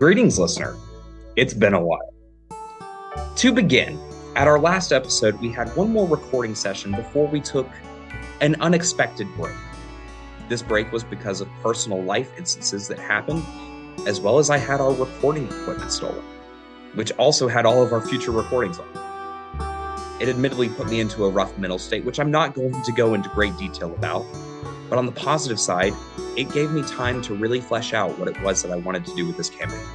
Greetings, listener. It's been a while. To begin, at our last episode, we had one more recording session before we took an unexpected break. This break was because of personal life instances that happened, as well as I had our recording equipment stolen, which also had all of our future recordings on. It admittedly put me into a rough mental state, which I'm not going to go into great detail about, but on the positive side, it gave me time to really flesh out what it was that I wanted to do with this campaign.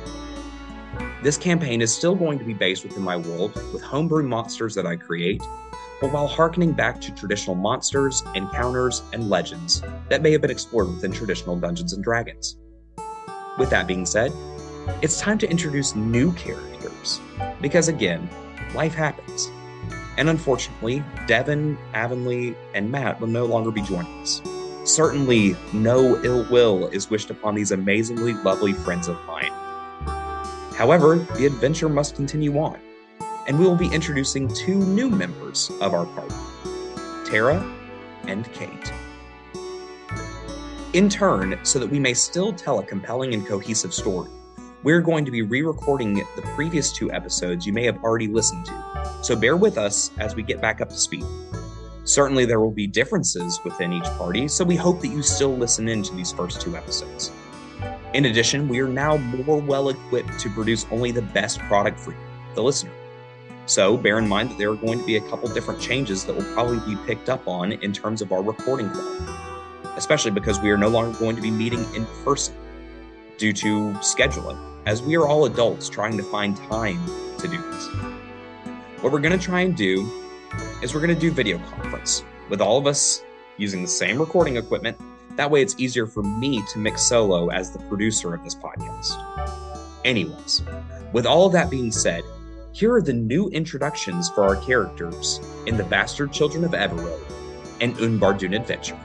This campaign is still going to be based within my world with homebrew monsters that I create, but while harkening back to traditional monsters, encounters, and legends that may have been explored within traditional Dungeons and Dragons. With that being said, it's time to introduce new characters, because again, life happens. And unfortunately, Devin, Avonlea, and Matt will no longer be joining us. Certainly, no ill will is wished upon these amazingly lovely friends of mine. However, the adventure must continue on, and we will be introducing two new members of our party Tara and Kate. In turn, so that we may still tell a compelling and cohesive story, we're going to be re recording the previous two episodes you may have already listened to, so bear with us as we get back up to speed. Certainly, there will be differences within each party, so we hope that you still listen in to these first two episodes. In addition, we are now more well equipped to produce only the best product for you, the listener. So bear in mind that there are going to be a couple different changes that will probably be picked up on in terms of our recording quality, especially because we are no longer going to be meeting in person due to scheduling, as we are all adults trying to find time to do this. What we're going to try and do is we're going to do video conference with all of us using the same recording equipment. That way, it's easier for me to mix solo as the producer of this podcast. Anyways, with all of that being said, here are the new introductions for our characters in The Bastard Children of Everil and Unbardun Adventure.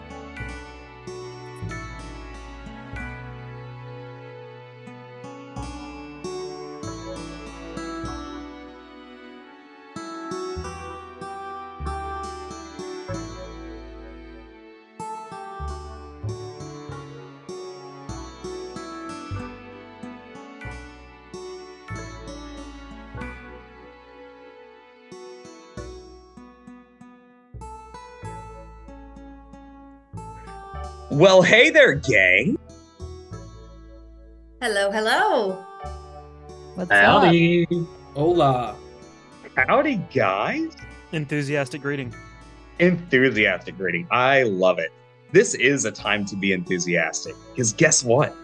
Well, hey there, gang. Hello, hello. What's up? Howdy. Hola. Howdy, guys. Enthusiastic greeting. Enthusiastic greeting. I love it. This is a time to be enthusiastic because guess what?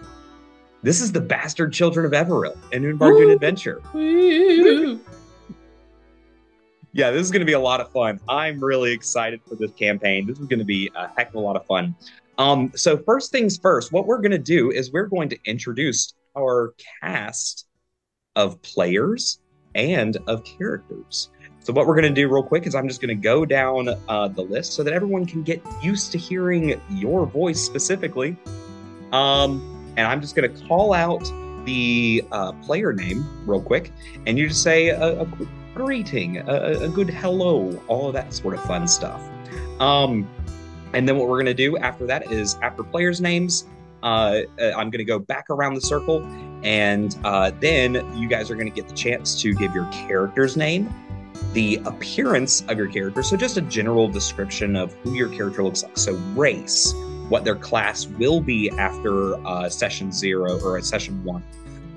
This is the Bastard Children of Everil and Unbardun Woo. Adventure. Woo. Yeah, this is going to be a lot of fun. I'm really excited for this campaign. This is going to be a heck of a lot of fun. Um, so first things first, what we're going to do is we're going to introduce our cast of players and of characters. So what we're going to do real quick is I'm just going to go down uh, the list so that everyone can get used to hearing your voice specifically. Um, and I'm just going to call out the uh, player name real quick, and you just say a, a greeting, a, a good hello, all of that sort of fun stuff. Um, and then what we're going to do after that is after players' names, uh, uh, I'm going to go back around the circle, and uh, then you guys are going to get the chance to give your character's name, the appearance of your character, so just a general description of who your character looks like. So race, what their class will be after uh, session zero or session one,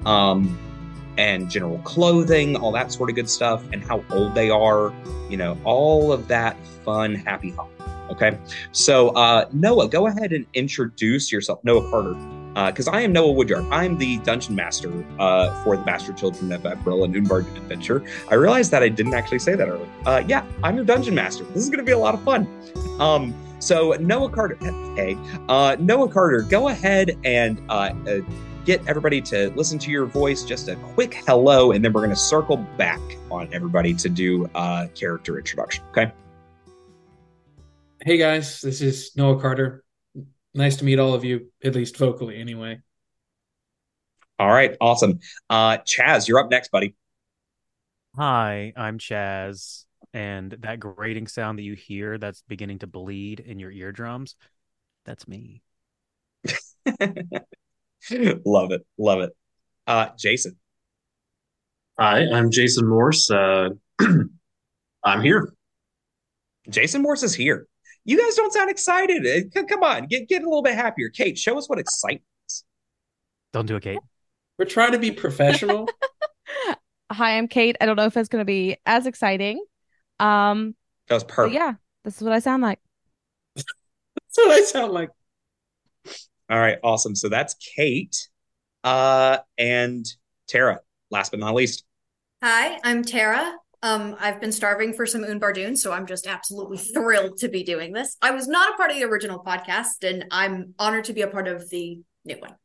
um, and general clothing, all that sort of good stuff, and how old they are. You know, all of that fun, happy. Okay, so uh, Noah, go ahead and introduce yourself, Noah Carter, because I am Noah Woodyard. I'm the dungeon master uh, for the Bastard Children of Everil and Unbardun Adventure. I realized that I didn't actually say that earlier. Uh, yeah, I'm your dungeon master. This is going to be a lot of fun. Um, so Noah Carter, hey, uh, Noah Carter, go ahead and uh, uh, get everybody to listen to your voice. Just a quick hello, and then we're going to circle back on everybody to do uh, character introduction. Okay. Hey guys, this is Noah Carter. Nice to meet all of you, at least vocally, anyway. All right. Awesome. Uh, Chaz, you're up next, buddy. Hi, I'm Chaz, and that grating sound that you hear that's beginning to bleed in your eardrums, that's me. love it. Love it. Uh, Jason. Hi, I'm Jason Morse. Uh, I'm here. Jason Morse is here. You guys don't sound excited. Uh, Come on, get get a little bit happier. Kate, show us what excitement is. Don't do it, Kate. We're trying to be professional. Hi, I'm Kate. I don't know if it's going to be as exciting. Um, That was perfect. yeah, this is what I sound like. That's what I sound like. All right, awesome. So that's Kate. Uh, and Tara, last but not least. Hi, I'm Tara. Um, I've been starving for some Unbardun, so I'm just absolutely thrilled to be doing this. I was not a part of the original podcast, and I'm honored to be a part of the new one.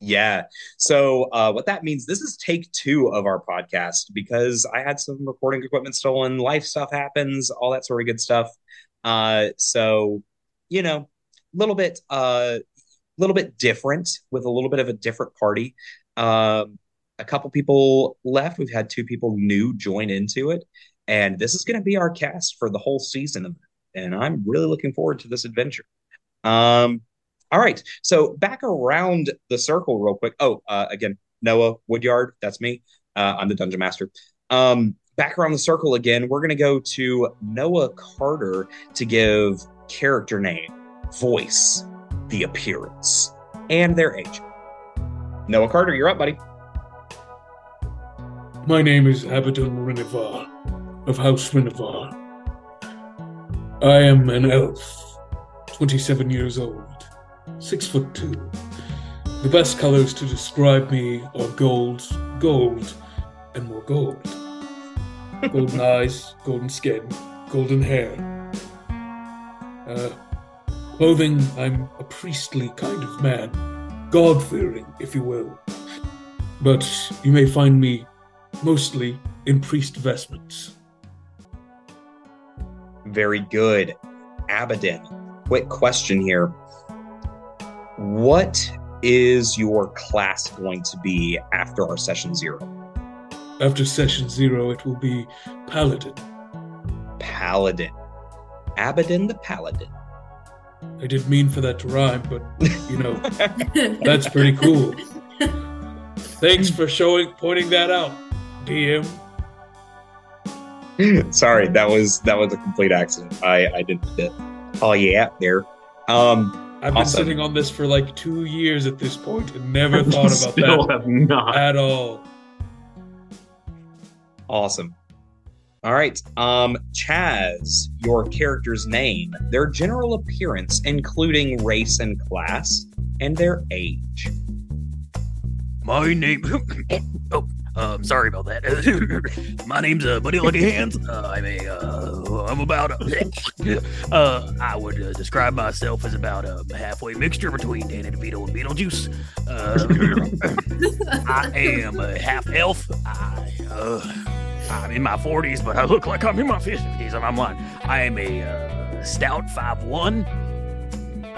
Yeah. So uh, what that means, this is take two of our podcast because I had some recording equipment stolen, life stuff happens, all that sort of good stuff. Uh, so you know, a little bit, uh, little bit different with a little bit of a different party. Um, a couple people left. We've had two people new join into it, and this is going to be our cast for the whole season. And I'm really looking forward to this adventure. Um, all right. So back around the circle real quick. Oh, uh, again, Noah Woodyard. That's me. Uh, I'm the dungeon master. Um, back around the circle again. We're going to go to Noah Carter to give character name, voice, the appearance, and their age. Noah Carter, you're up, buddy. My name is Abydan Renivar of House Renivar. I am an elf, 27 years old, 6 foot 2. The best colors to describe me are gold, gold, and more gold. Golden eyes, golden skin, golden hair. Uh, clothing, I'm a priestly kind of man, God fearing, if you will. But you may find me mostly in priest vestments. Very good. Abydan, quick question here. What is your class going to be after our session zero? After session zero, it will be Paladin. Paladin. Abydan the Paladin. I didn't mean for that to rhyme, but you know, that's pretty cool. Thanks for showing pointing that out, DM. Sorry, that was that was a complete accident. I I didn't fit. Oh yeah, there. Um, I've been Awesome. sitting on this for like two years at this point and never thought about Still that have not. at all. awesome. All right. Um, Chaz, your character's name, their general appearance, including race and class, and their age. My name. oh, I'm sorry about that. My name's uh, Buddy Luckyhands. Uh, I'm a. Uh, I'm about. A, uh, I would uh, describe myself as about a halfway mixture between Danny DeVito and Beetlejuice. Uh, I am a half elf. I. Uh, I'm in my 40s, but I look like I'm in my 50s, and I'm lying. I am a uh, stout five one.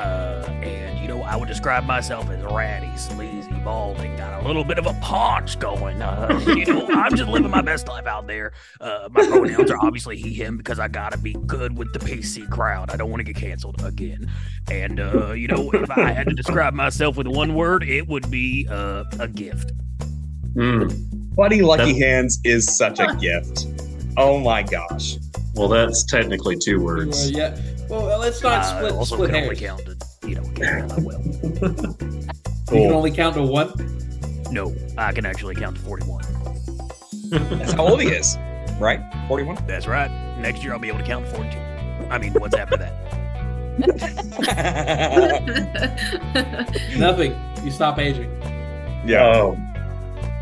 Uh, and you know, I would describe myself as ratty, sleazy, balding, got a little bit of a paunch going. Uh, you know, I'm just living my best life out there. Uh, my pronouns are obviously he, him because I gotta be good with the PC crowd. I don't want to get canceled again. And uh, you know, if I had to describe myself with one word, it would be uh, a gift. Mm. Buddy Lucky That- Hands is such a gift. Oh my gosh. Well, that's technically two words. Uh, yeah. Well, let's not I split, also split can only count to, you know, count that well. You can only count to one. No, I can actually count to 41. That's how old he is, right? 41? That's right. Next year I'll be able to count to 42. I mean, what's after that? Nothing. You stop aging. yeah. Oh,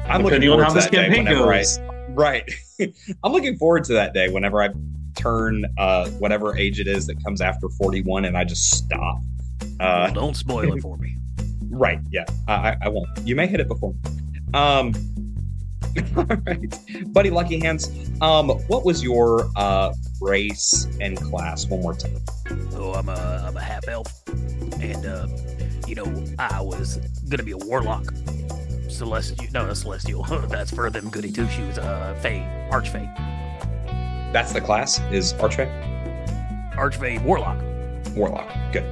I'm looking depending on forward how to this that day campaign whenever I, right. I'm looking forward to that day whenever I turn uh, whatever age it is that comes after 41 and I just stop. Well, Uh, don't spoil it for me. right. Yeah. I, I- I won't. You may hit it before. Um, all right. Buddy Luckyhands, um, what was your uh, race and class one more time? Oh, I'm a I'm a half elf, and uh, you know I was gonna be a warlock, celestial. No, a celestial. That's for them goody two shoes. Uh, Fey, archfey, That's the class is Archfey? archfey warlock. Warlock. Good.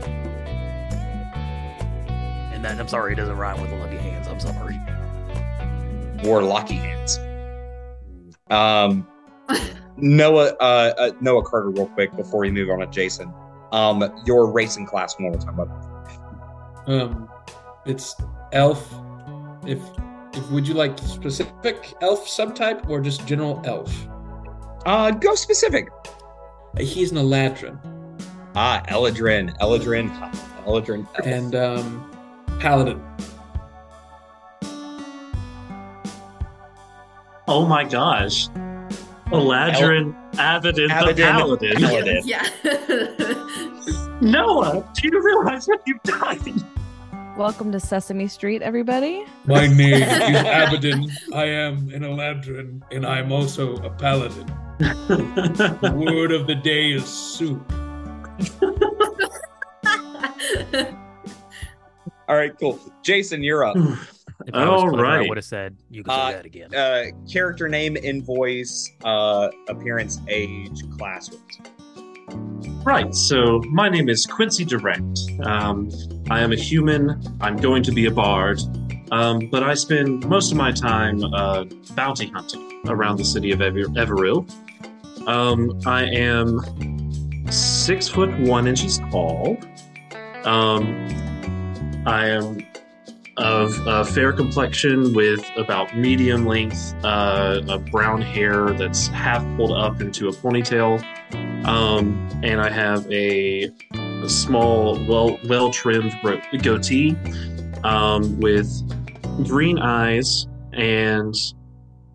And that I'm sorry it doesn't rhyme with the lucky hands. I'm sorry. warlocky hands. Um, Noah, uh, uh, Noah Carter, real quick before we move on to Jason. Um, your racing class one more time, bud. Um, it's elf. If if would you like specific elf subtype or just general elf? Uh, go specific. He's an Eladrin Ah, Eladrin, Eladrin, Eladrin. elf. and um, paladin. Oh my gosh. Eladrin, Abydan, Abydan, the Paladin. Paladin. Yeah. Noah, do you realize what you've done? Welcome to Sesame Street, everybody. My name is Abydan. I am an Eladrin, and I am also a paladin. The word of the day is soup. All right, cool. Jason, you're up. If I was All clever, I right. would have said you can Uh, say that again. Uh, character name, invoice, uh, appearance, age, class. Right, so my name is Quincy Durand. Um, I am a human. I'm going to be a bard. Um, but I spend most of my time uh, bounty hunting around the city of Ever- Everil. Um, I am six foot one inches tall. Um, I am of a fair complexion with about medium length uh, brown hair that's half pulled up into a ponytail. Um, and I have a, a small, well well trimmed goatee um, with green eyes, and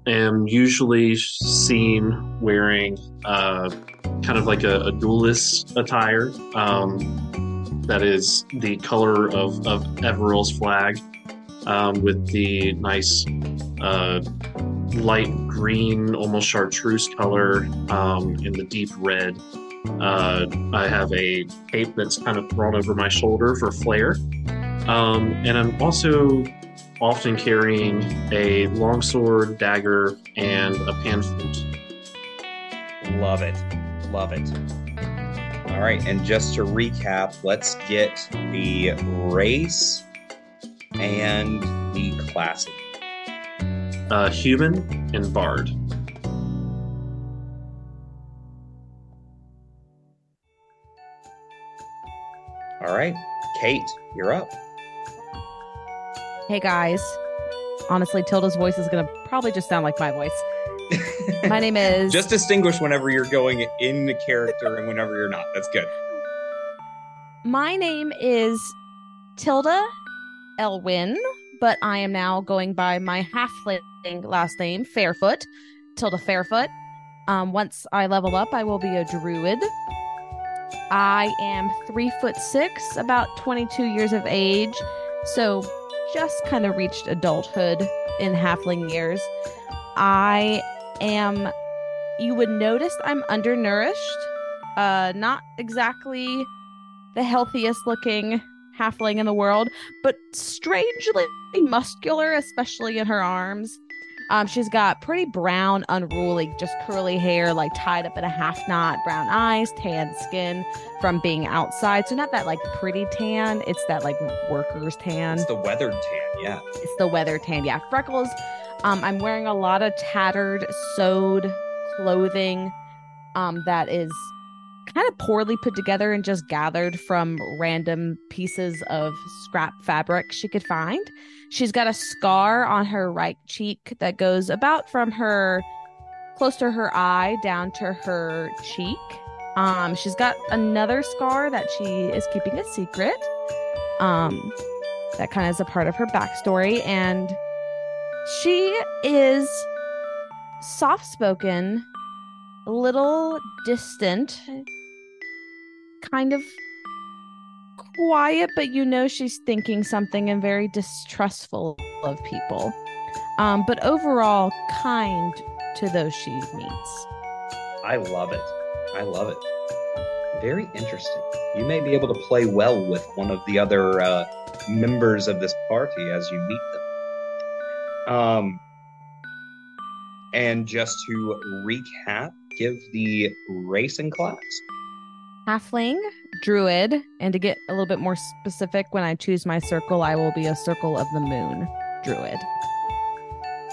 am usually seen wearing uh, kind of like a, a duelist attire. Um, that is the color of, of Everil's flag, um, with the nice uh, light green, almost chartreuse color, um, in the deep red. Uh, I have a cape that's kind of thrown over my shoulder for flair. Um, and I'm also often carrying a longsword, dagger, and a pan flute. Love it. Love it. All right, and just to recap, let's get the race and the classic. Uh, human and bard. All right, Kate, you're up. Hey guys. Honestly, Tilda's voice is gonna probably just sound like my voice. My name is Just distinguish whenever you're going in the character and whenever you're not. That's good. My name is Tilda Elwyn, but I am now going by my halfling last name, Fairfoot. Tilda Fairfoot. Um, once I level up, I will be a druid. I am three foot six, about 22 years of age, so just kind of reached adulthood in halfling years. I am, you would notice I'm undernourished. Uh, not exactly the healthiest looking halfling in the world, but strangely muscular, especially in her arms. Um, she's got pretty brown, unruly, just curly hair, like tied up in a half knot, brown eyes, tan skin from being outside. So not that like pretty tan, it's that like worker's tan. It's the weathered tan, yeah. It's the weather tan. Yeah, freckles. Um, I'm wearing a lot of tattered, sewed clothing um, that is kind of poorly put together and just gathered from random pieces of scrap fabric she could find. She's got a scar on her right cheek that goes about from her close to her eye down to her cheek. Um, she's got another scar that she is keeping a secret. Um, that kind of is a part of her backstory, and she is soft spoken, a little distant, kind of quiet, but you know she's thinking something and very distrustful of people. Um, but overall, kind to those she meets. I love it. I love it. Very interesting. You may be able to play well with one of the other uh, members of this party as you meet them. Um, and just to recap, give the racing class. Halfling, druid, and to get a little bit more specific, when I choose my circle, I will be a circle of the moon druid.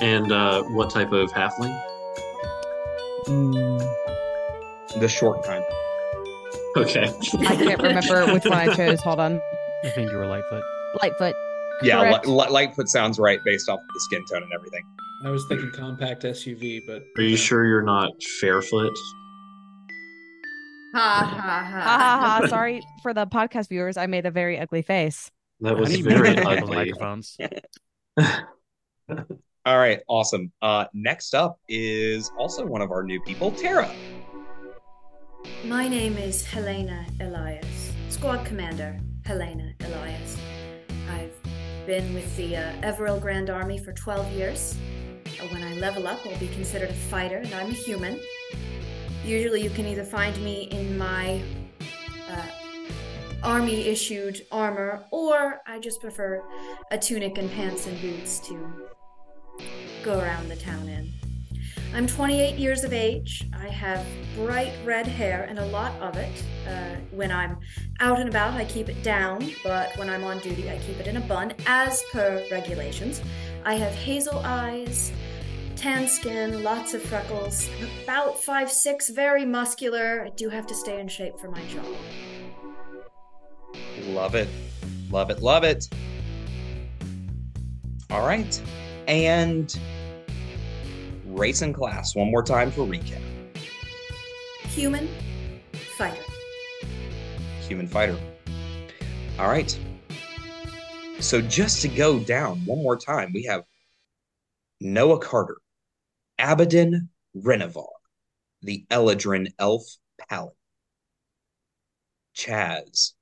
And uh, what type of halfling? Mm, The short kind. Okay. I can't remember which one I chose. Hold on. I think you were Lightfoot. Lightfoot. Yeah, Correct. Li- Li- Lightfoot sounds right based off of the skin tone and everything. I was thinking compact SUV, but Are you sure you're not Fairfoot? Ha ha Ha ha ha. ha. Sorry for the podcast viewers. I made a very ugly face. That was very ugly. microphones. All right, awesome. Uh, next up is also one of our new people, Tara. My name is Helaena Ilias, Squad Commander Helaena Ilias. I've been with the uh, Everil Grand Army for 12 years. When I level up, I'll be considered a fighter, and I'm a human. Usually, you can either find me in my uh, army issued armor, or I just prefer a tunic and pants and boots to go around the town in. I'm 28 years of age. I have bright red hair and a lot of it. Uh, when I'm out and about, I keep it down, but when I'm on duty, I keep it in a bun, as per regulations. I have hazel eyes, tan skin, lots of freckles, about five six, very muscular. I do have to stay in shape for my job. Love it. Love it. Love it. All right. And race and class, one more time for recap. Human, fighter. Human fighter. All right. So just to go down one more time, we have Noah Carter, Abydan Renivar, the Eladrin Elf Paladin, Chaz,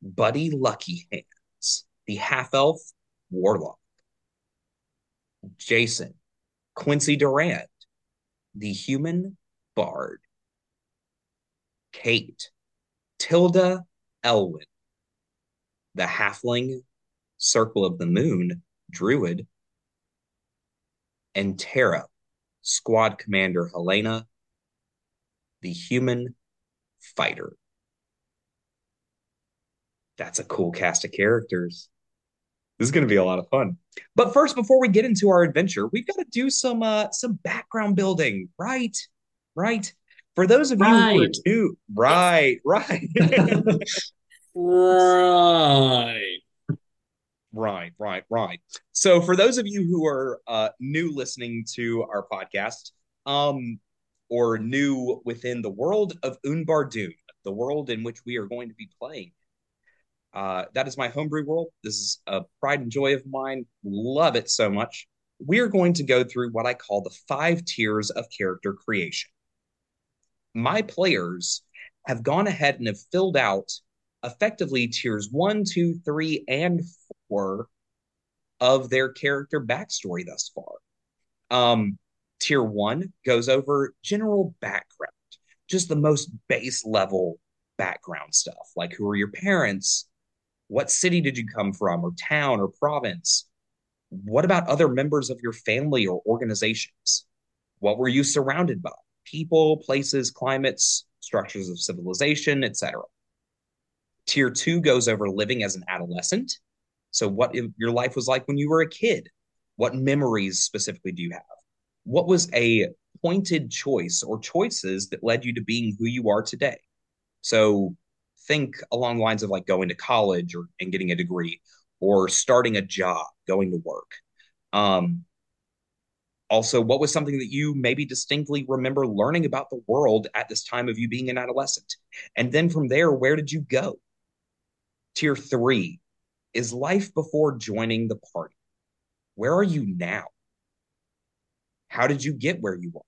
Buddy Luckyhands, the Half Elf Warlock, Jason, Quincy Durand, the Human Bard, Kate, Tilda Elwin, the Halfling Circle of the Moon Druid, and Tara, Squad Commander Helaena, the Human Fighter. That's a cool cast of characters. This is going to be a lot of fun. But first, before we get into our adventure, we've got to do some uh, some background building, right? Right. For those of you who are Right. new, right, right. right. Right, right, right. So for those of you who are uh, new listening to our podcast, um, or new within the world of Unbardun, the world in which we are going to be playing, uh, that is my homebrew world. This is a pride and joy of mine. Love it so much. We are going to go through what I call the five tiers of character creation. My players have gone ahead and have filled out effectively tiers one, two, three, and four of their character backstory thus far. Um, tier one goes over general background, just the most base level background stuff, like who are your parents, what city did you come from, or town, or province. What about other members of your family or organizations? What were you surrounded by? People, places, climates, structures of civilization, etc. Tier two goes over living as an adolescent. So, what your life was like when you were a kid? What memories specifically do you have? What was a pointed choice or choices that led you to being who you are today? So, think along lines of like going to college or and getting a degree, or starting a job, going to work. Um, also, what was something that you maybe distinctly remember learning about the world at this time of you being an adolescent? And then from there, where did you go? Tier three is life before joining the party. Where are you now? How did you get where you are?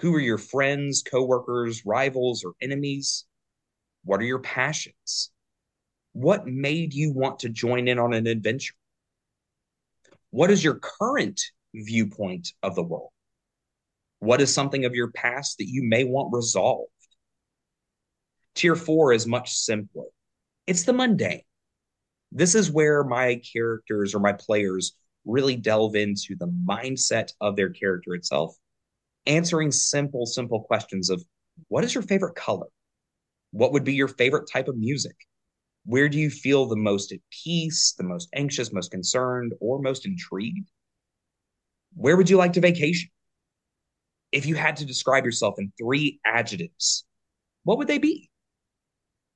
Who are your friends, coworkers, rivals, or enemies? What are your passions? What made you want to join in on an adventure? What is your current viewpoint of the world? What is something of your past that you may want resolved? Tier four is much simpler. It's the mundane. This is where my characters or my players really delve into the mindset of their character itself, answering simple, simple questions of what is your favorite color? What would be your favorite type of music? Where do you feel the most at peace, the most anxious, most concerned, or most intrigued? Where would you like to vacation? If you had to describe yourself in three adjectives, what would they be?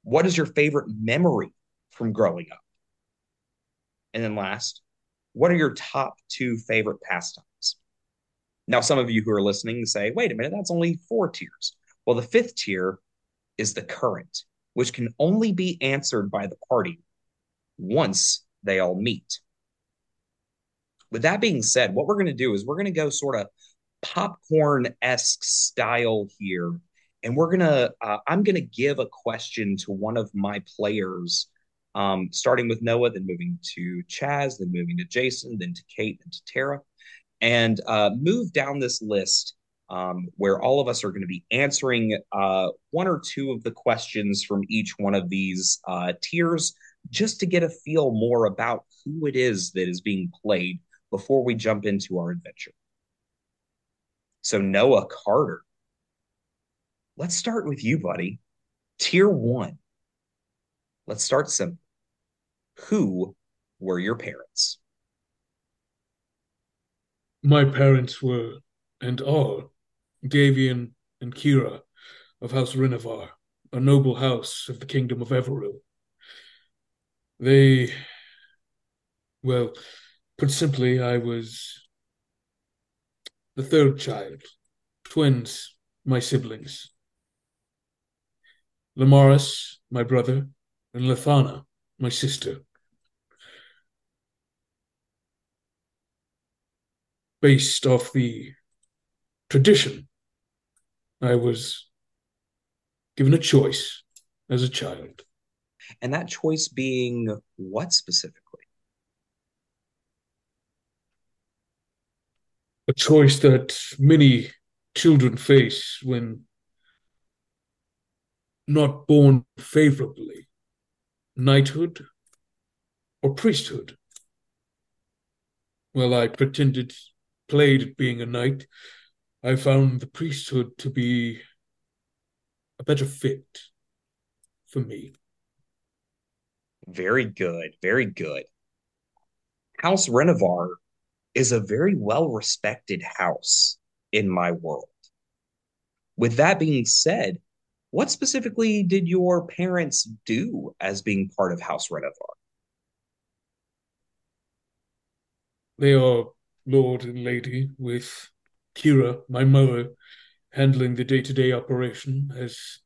What is your favorite memory from growing up? And then last, what are your top two favorite pastimes? Now, some of you who are listening say, wait a minute, that's only four tiers. Well, the fifth tier is the current, which can only be answered by the party once they all meet. With that being said, what we're going to do is we're going to go sort of popcorn esque style here. And we're going to, uh, I'm going to give a question to one of my players, um, starting with Noah, then moving to Chaz, then moving to Jason, then to Kate, and to Tara, and uh, move down this list um, where all of us are going to be answering uh, one or two of the questions from each one of these uh, tiers just to get a feel more about who it is that is being played before we jump into our adventure. So, Noah Carter, let's start with you, buddy. Tier one. Let's start simple. Who were your parents? My parents were and are Davian and Kira of House Renivar, a noble house of the Kingdom of Everil. They, well, put simply, I was the third child, twins, my siblings. Lamaris, my brother, and Lethana, my sister. Based off the tradition I was given a choice as a child. And that choice being what specifically? A choice that many children face when not born favorably knighthood or priesthood. Well, I pretended, played at being a knight, I found the priesthood to be a better fit for me. Very good. Very good. House Renivar is a very well respected house in my world. With that being said, what specifically did your parents do as being part of House Renivar? They are Lord and Lady with Kira, my mother, handling the day to day operation as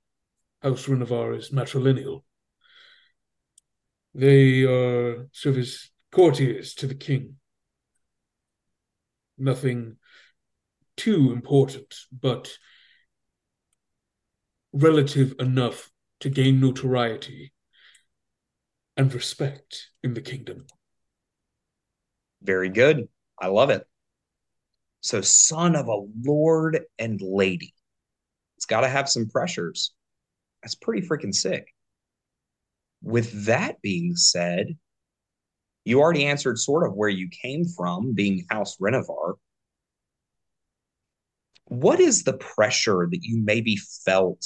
House Renivar is matrilineal. They are serve courtiers to the king. Nothing too important, but relative enough to gain notoriety and respect in the kingdom. Very good. I love it. So, son of a lord and lady. It's got to have some pressures. That's pretty freaking sick. With that being said, you already answered sort of where you came from, being House Renivar. What is the pressure that you maybe felt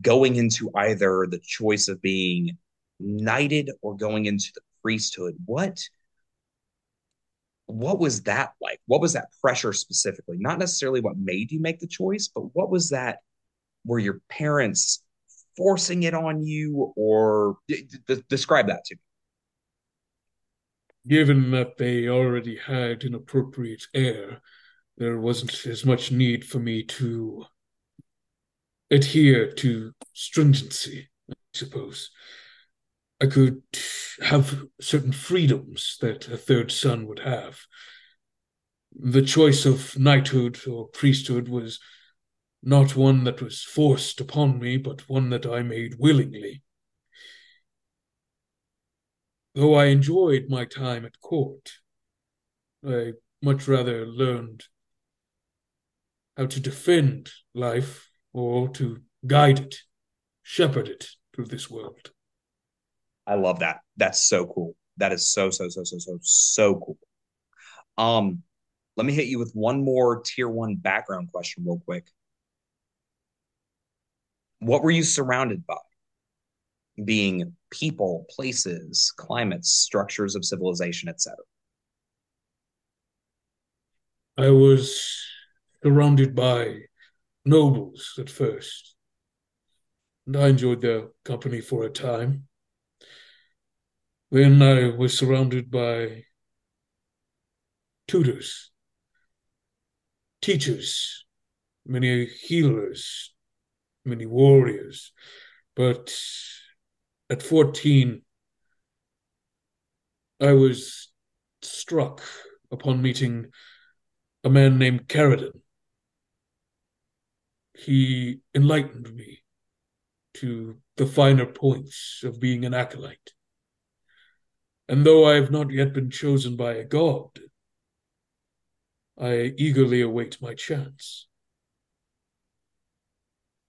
going into either the choice of being knighted or going into the priesthood? What what was that like? What was that pressure specifically? Not necessarily what made you make the choice, but what was that? Were your parents forcing it on you, or d- d- describe that to me? Given that they already had an appropriate heir, there wasn't as much need for me to adhere to stringency, I suppose. I could have certain freedoms that a third son would have. The choice of knighthood or priesthood was not one that was forced upon me, but one that I made willingly. Though I enjoyed my time at court, I much rather learned how to defend life or to guide it, shepherd it through this world. I love that. That's so cool. That is so so so so so so cool. Um, let me hit you with one more tier one background question, real quick. What were you surrounded by? Being people, places, climates, structures of civilization, etc. I was surrounded by nobles at first, and I enjoyed their company for a time. Then I was surrounded by tutors, teachers, many healers, many warriors. But at 14, I was struck upon meeting a man named Caradon. He enlightened me to the finer points of being an acolyte. And though I have not yet been chosen by a god, I eagerly await my chance.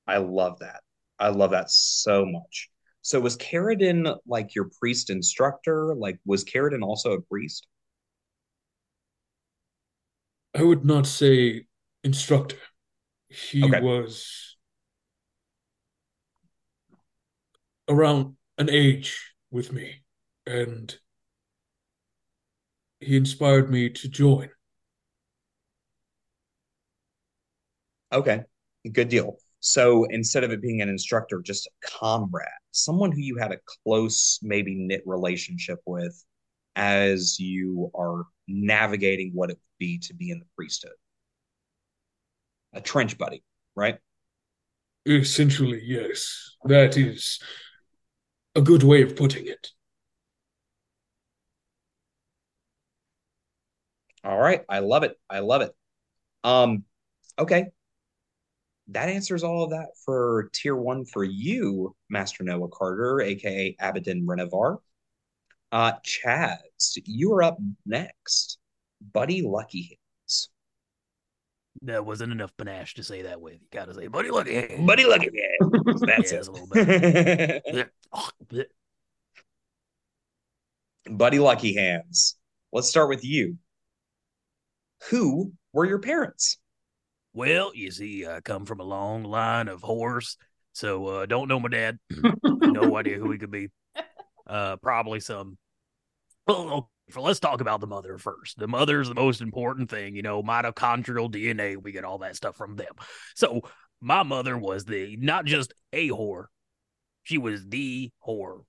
I love that. I love that so much. So was Caradon like your priest instructor? Like was Caradon also a priest? I would not say instructor. He Okay. was around an age with me, and he inspired me to join. Okay, good deal. So instead of it being an instructor, just a comrade, someone who you had a close, maybe knit relationship with as you are navigating what it would be to be in the priesthood. A trench buddy, right? Essentially, yes, that is a good way of putting it. All right, I love it. I love it. Um, okay. That answers all of that for tier one for you, Master Noah Carter, aka Abydan Renivar. Uh, Chaz, you are up next. Buddy Lucky. That wasn't enough panache to say that with. You gotta say, buddy, look at Buddy Lucky Hands. That's Yeah, it. a little bit. Yeah. Oh, bleh. Buddy Luckyhands. Let's start with you. Who were your parents? Well, you see, I come from a long line of whores, so uh, don't know my dad. no idea who he could be. Uh, probably some. Well, okay, for let's talk about the mother first. The mother's the most important thing, you know. Mitochondrial DNA, we get all that stuff from them. So my mother was the not just a whore, she was the whore.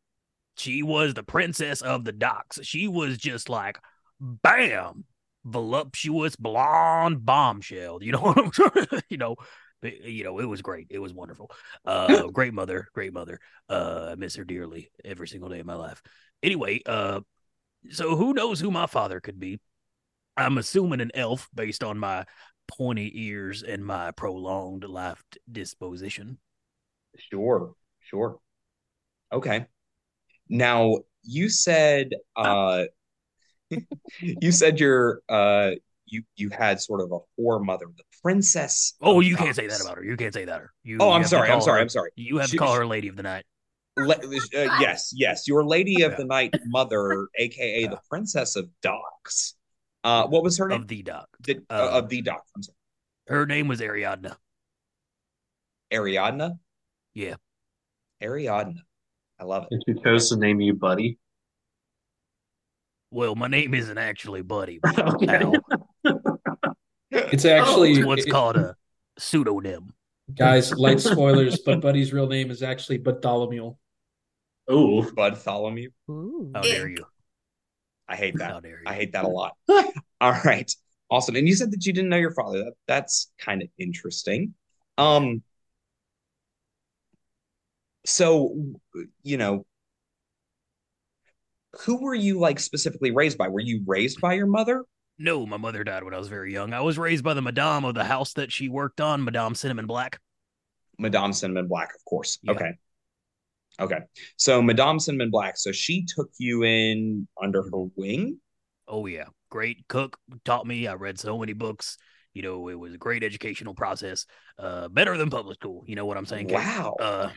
She was the princess of the docks. She was just like, bam, voluptuous blonde bombshell. You know what I'm saying? you know, you know, it was great. It was wonderful. Uh, great mother, great mother. Uh, I miss her dearly every single day of my life. Anyway, uh, so who knows who my father could be? I'm assuming an elf based on my pointy ears and my prolonged life disposition. Sure, sure. Okay. Now you said uh you said your uh you you had sort of a whore mother, the princess. Oh, you can't say that about her. You can't say that her. You, Oh, you I'm sorry. I'm sorry. her- I'm sorry. You have She- to call her lady of the night. Le- uh, yes, yes, your lady of Yeah. the night mother, aka the princess of docks. Uh, what was her name? of the doc. Did, uh, uh, of the docks. I'm sorry, Her name was Ariadna. Ariadna. Yeah. Ariadna. I love it. And she chose to name you Buddy. Well, my name isn't actually Buddy. Okay. It's actually It's what's it- called a pseudonym. guys, light spoilers, but Buddy's real name is actually Bartholomew. Oh, Bartholomew. Ooh. How dare you? I hate that. How dare you? I hate that a lot. All right. Awesome. And you said that you didn't know your father. That, that's kind of interesting. Um so you know who were you like specifically raised by? Were you raised by your mother? No, my mother died when I was very young. I was raised by the madame of the house that she worked on, Madame Cinnamon Black. Madame Cinnamon Black, of course. Yeah. Okay. Okay. So Madame Cinnamon Black, so she took you in under her wing? Oh yeah, great cook. Taught me. I read so many books. You know, it was a great educational process. Uh, better than public school. You know what I'm saying? Wow. Uh,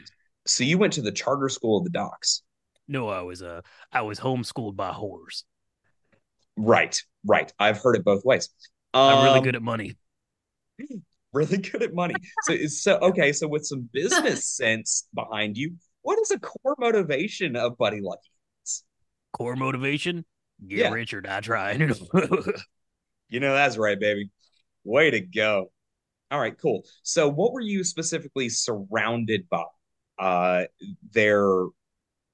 So you went to the charter school of the docks. no, I was uh, I was homeschooled by whores. Right, right. I've heard it both ways. I'm really Um, good at money. really good at money. So so okay. So with some business sense behind you, what is a core motivation of Buddy Lucky? Core motivation: get Yeah. rich or die trying. You know that's right, baby. Way to go. All right, cool. So what were you specifically surrounded by? Uh there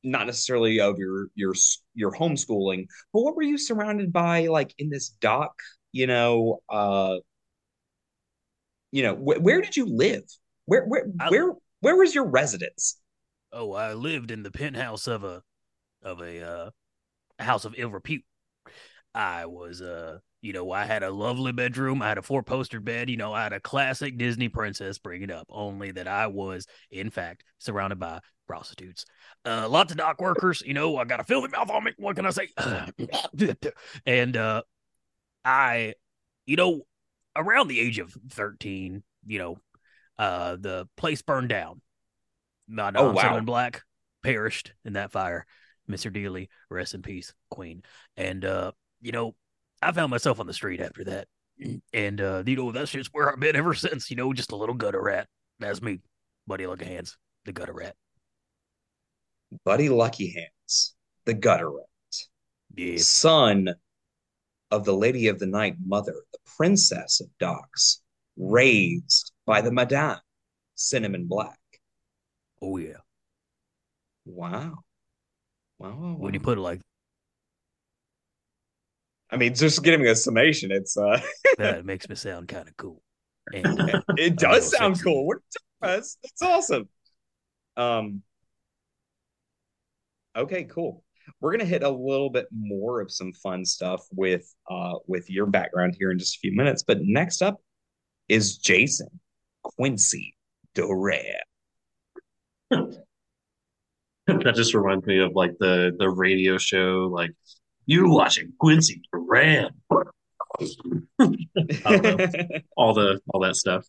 not necessarily of your your your homeschooling, but what were you surrounded by like in this dock, you know, uh you know, wh where did you live? Where where I, where where was your residence? Oh, I lived in the penthouse of a of a uh, house of ill repute. I was uh you know, I had a lovely bedroom. I had a four poster bed. You know, I had a classic Disney princess bring it up, only that I was, in fact, surrounded by prostitutes. Uh, lots of dock workers. You know, I got a filthy mouth on me. What can I say? and uh, I, you know, around the age of 13, you know, uh, the place burned down. My Oh, wow. black perished in that fire. Mr. Dealey, rest in peace, Queen. And uh, you know, I found myself on the street after that. And uh, you know, that's just where I've been ever since, you know, just a little gutter rat. That's me, Buddy Luckyhands, the gutter rat. Buddy Luckyhands, the gutter rat, Yeah. son of the Lady of the Night mother, the princess of docks, raised by the Madame Cinnamon Black. Oh yeah. Wow. Wow, wow, When you put it like I mean, just getting a summation, it's uh that, makes me sound kind of cool. And uh, it does sound sexy. cool. What that's, that's awesome. Um okay, cool. We're gonna hit a little bit more of some fun stuff with uh with your background here in just a few minutes. But next up is Jason Quincy Durand. that just reminds me of like the the radio show, like you watching Quincy Durand. I don't know. all the all that stuff.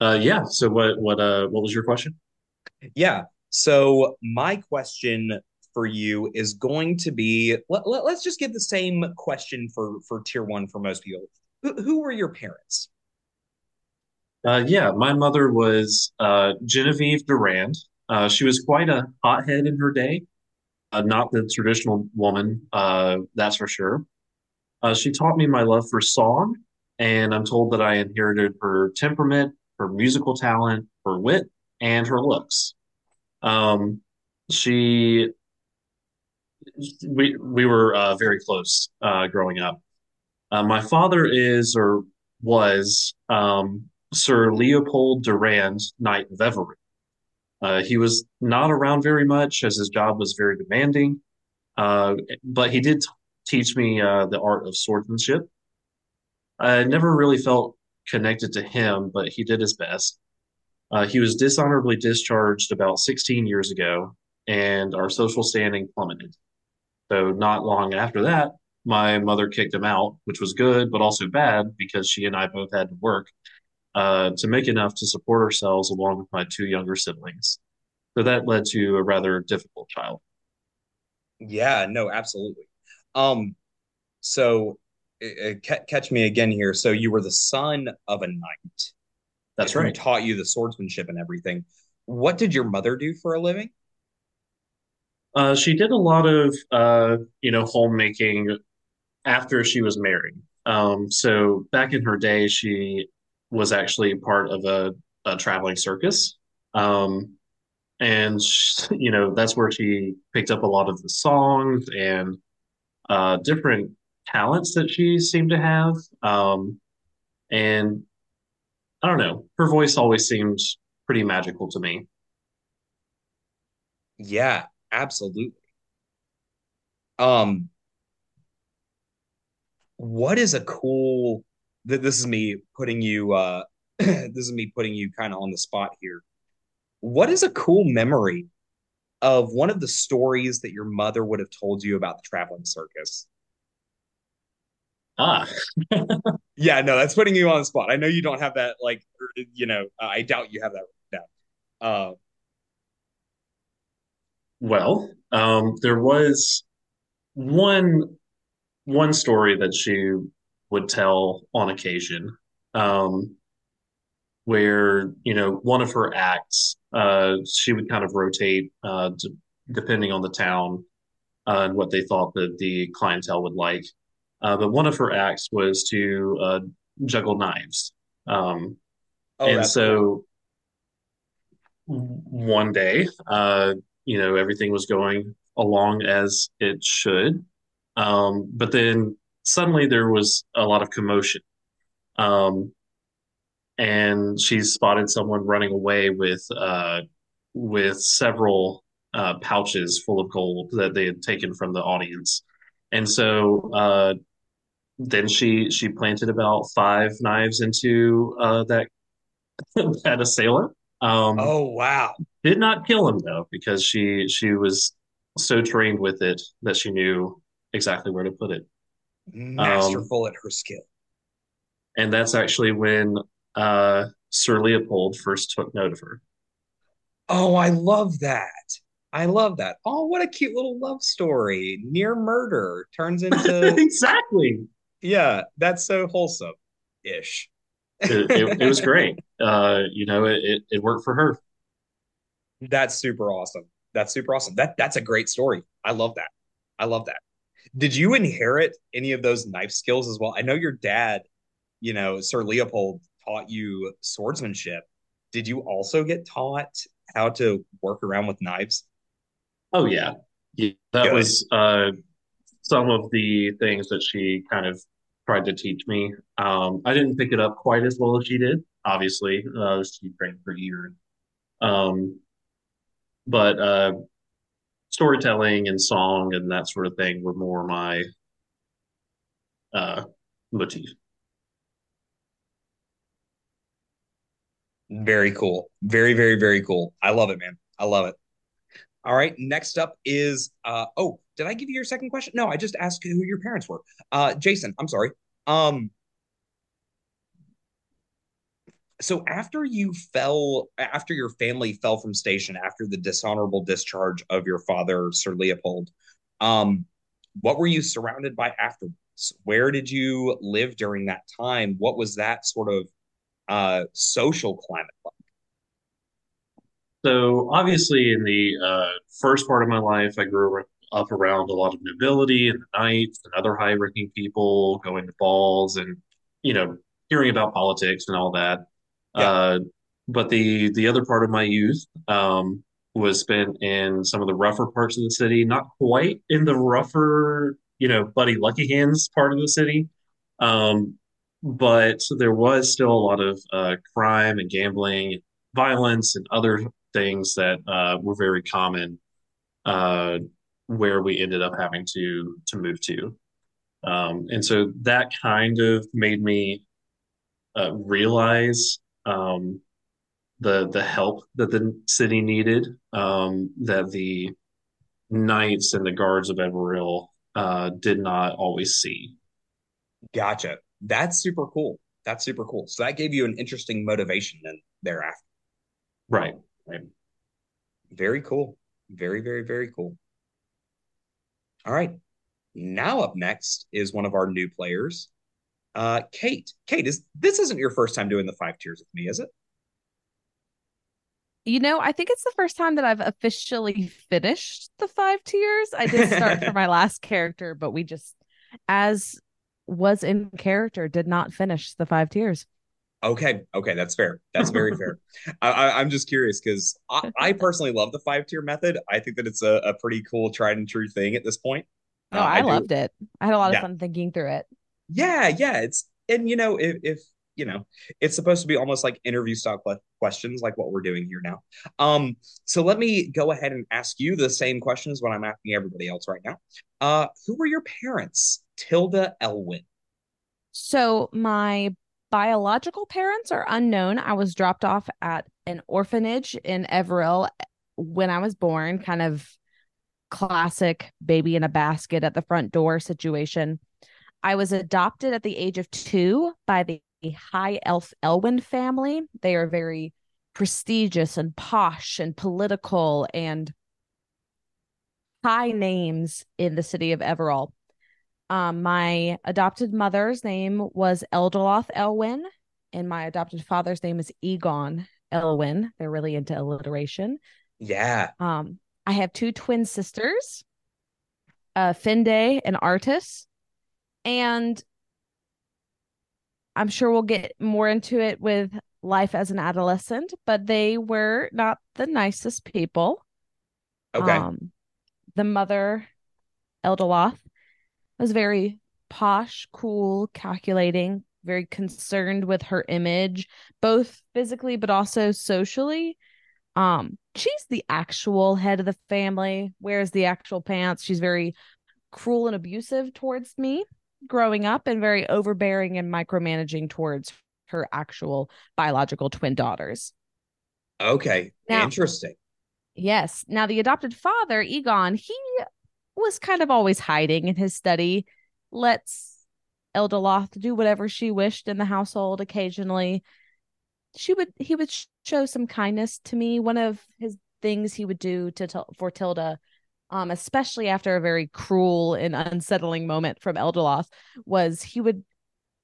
Uh, yeah. So what what uh what was your question? Yeah. So my question for you is going to be let, let, us just give the same question for for tier one for most people. Who, who were your parents? Uh, yeah, my mother was uh, Genevieve Durand. Uh, she was quite a hothead in her day, uh, not the traditional woman, uh, that's for sure. Uh, she taught me my love for song, and I'm told that I inherited her temperament, her musical talent, her wit, and her looks. Um, she, we we were very close growing up. My father is or was um, Sir Leopold Durand, Knight of Everil. Uh, he was not around very much as his job was very demanding, uh, but he did t- teach me uh, the art of swordsmanship. I never really felt connected to him, but he did his best. Uh, he was dishonorably discharged about 16 years ago, and our social standing plummeted. So, not long after that, my mother kicked him out, which was good, but also bad because she and I both had to work uh, to make enough to support ourselves along with my two younger siblings. So that led to a rather difficult child. Yeah, no, absolutely. Um, so uh, uh, catch me again here. So you were the son of a knight That's right. taught you the swordsmanship and everything. What did your mother do for a living? Uh, she did a lot of, uh, you know, homemaking after she was married. Um, so back in her day, she was actually part of a, a traveling circus. Um, and, sh you know, that's where she picked up a lot of the songs and uh, different talents that she seemed to have. Um, and I don't know, her voice always seemed pretty magical to me. Yeah, absolutely. Um, what is a cool th- this is me putting you uh this is me putting you kind of on the spot here. What is a cool memory of one of the stories that your mother would have told you about the traveling circus? Ah, Yeah, no, that's putting you on the spot. I know you don't have that like you know, I doubt you have that down. Uh well, um, there was one one story that she would tell on occasion, um, where, you know, one of her acts, uh, she would kind of rotate, uh, d depending on the town, uh, and what they thought that the clientele would like. Uh, but one of her acts was to uh, juggle knives. Um, Oh, and so one day, uh, you know, everything was going along as it should. Um, but then suddenly there was a lot of commotion. Um, and she spotted someone running away with uh, with several uh, pouches full of gold that they had taken from the audience. And so uh, then she she planted about five knives into uh, that that assailant. Um, Oh wow. did not kill him though, because she she was so trained with it that she knew exactly where to put it. Masterful at her skill. And that's actually when uh, Sir Leopold first took note of her. Oh, I love that. I love that. Oh, what a cute little love story. Near murder turns into exactly. yeah, that's so wholesome ish. It, it, it was great. Uh, you know, it, it, it worked for her. That's super awesome. That's super awesome. That that's a great story. I love that. I love that. Did you inherit any of those knife skills as well? I know your dad, you know, Sir Leopold taught you swordsmanship. Did you also get taught how to work around with knives? Oh yeah, yeah that Good. was uh, some of the things that she kind of tried to teach me. Um, I didn't pick it up quite as well as she did. Obviously, uh, she trained for years. Um, but uh, storytelling and song and that sort of thing were more my uh, motif. Very cool. Very, very, very cool. I love it, man. I love it. All right. Next up is uh oh, did I give you your second question? No, I just asked who your parents were. Uh Jason, I'm sorry. Um so after you fell after your family fell from station after the dishonorable discharge of your father, Sir Leopold, um, what were you surrounded by afterwards? Where did you live during that time? What was that sort of uh social climate like? So obviously, in the uh, first part of my life, I grew up around a lot of nobility and the knights and other high-ranking people, going to balls and you know hearing about politics and all that. Yeah. Uh, but the the other part of my youth um, was spent in some of the rougher parts of the city, not quite in the rougher, you know, Buddy Luckyhands part of the city. Um, but there was still a lot of uh, crime and gambling, violence, and other things that uh, were very common uh, where we ended up having to to move to. Um, and so that kind of made me uh, realize um, the the help that the city needed, um, that the knights and the guards of Everil uh, did not always see. Gotcha. That's super cool. That's super cool. So that gave you an interesting motivation then thereafter. Right. Right. Very cool. Very, very, very cool. All right. Now up next is one of our new players, uh, Kate. Kate, is this isn't your first time doing the five tiers with me, is it? You know, I think it's the first time that I've officially finished the five tiers. I did start for my last character, but we just, as was in character, did not finish the five tiers. Okay, okay, that's fair. That's very fair. I, I, I'm just curious because I, I personally love the five tier method. I think that it's a, a pretty cool, tried and true thing at this point. Oh, Uh, I, do- loved it. I had a lot Yeah. of fun thinking through it. Yeah, yeah. It's and you know if, if you know it's supposed to be almost like interview style questions, like what we're doing here now. Um, so let me go ahead and ask you the same questions what I'm asking everybody else right now. Uh, who were your parents? Tilda Elwyn So my biological parents are unknown. I was dropped off at an orphanage in Everil when I was born, kind of classic baby in a basket at the front door situation. I was adopted at the age of two by the High Elf Elwyn family. They are very prestigious and posh and political and high names in the city of Everil. Um, my adopted mother's name was Eldoloth Elwyn, and my adopted father's name is Egon Elwyn. They're really into alliteration. Yeah. Um, I have two twin sisters, uh, Finde and Artis. And I'm sure we'll get more into it with life as an adolescent, but they were not the nicest people. Okay. Um, the mother, Eldoloth, was very posh, cool, calculating, very concerned with her image, both physically but also socially. Um, she's the actual head of the family, wears the actual pants. She's very cruel and abusive towards me growing up and very overbearing and micromanaging towards her actual biological twin daughters. Okay. Now- Interesting. Yes. Now, the adopted father, Egon, he was kind of always hiding in his study, lets Eldoloth do whatever she wished in the household occasionally. She would, he would show some kindness to me. One of his things he would do to for Tilda, um, especially after a very cruel and unsettling moment from Eldoloth, was he would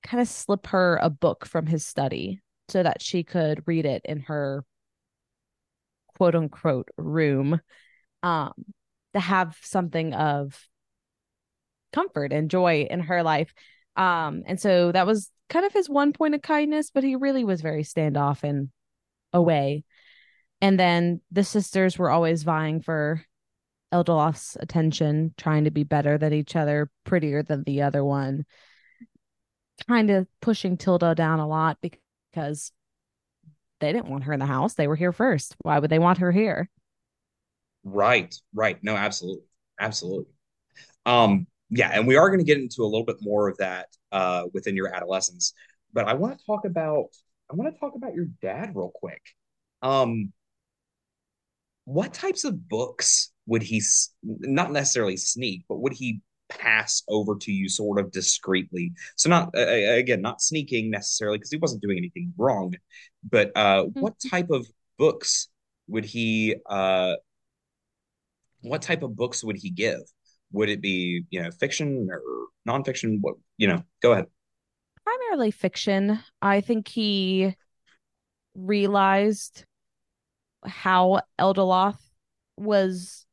kind of slip her a book from his study so that she could read it in her quote unquote room um to have something of comfort and joy in her life. Um and so that was kind of his one point of kindness but he really was very standoff and away. And then the sisters were always vying for Eldoloth's attention trying to be better than each other prettier than the other one kind of pushing Tilda down a lot because they didn't want her in the house. They were here first. Why would they want her here? Right, right. No, absolutely. Absolutely. Um, yeah, and we are going to get into a little bit more of that uh within your adolescence, but I want to talk about I want to talk about your dad real quick. Um, what types of books would he not necessarily sneak, but would he pass over to you sort of discreetly? So not uh, again, not sneaking necessarily because he wasn't doing anything wrong, but uh what type of books would he uh what type of books would he give? Would it be, you know, fiction or nonfiction? What, you know, go ahead. Primarily fiction. I think he realized how Eldoloth was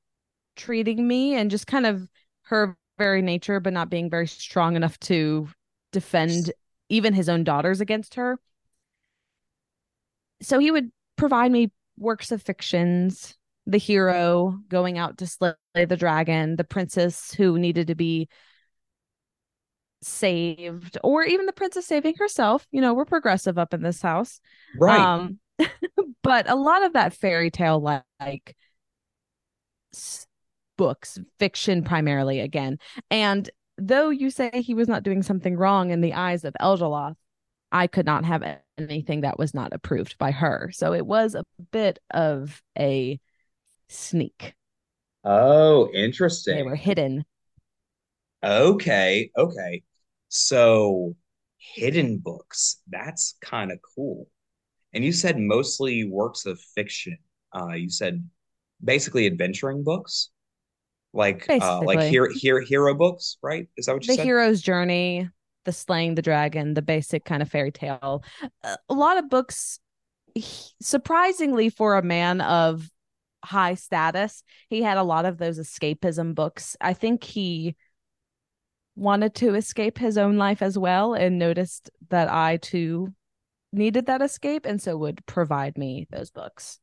treating me and just kind of her very nature, but not being very strong enough to defend even his own daughters against her. So he would provide me works of fictions, the hero going out to slay the dragon, the princess who needed to be saved, or even the princess saving herself. You know, we're progressive up in this house. Right. Um, but a lot of that fairy tale like books, fiction primarily again. And though you say he was not doing something wrong in the eyes of Eldoloth, I could not have anything that was not approved by her. So it was a bit of a sneak. oh, interesting. They were hidden. Okay, okay. So hidden books, that's kind of cool. And you said mostly works of fiction. Uh, you said basically adventuring books, like uh, like hero, hero hero books, right? Is that what you the said? The hero's journey, the slaying the dragon, the basic kind of fairy tale. A lot of books, surprisingly for a man of high status, he had a lot of those escapism books. I think he wanted to escape his own life as well and noticed that I too needed that escape and so would provide me those books.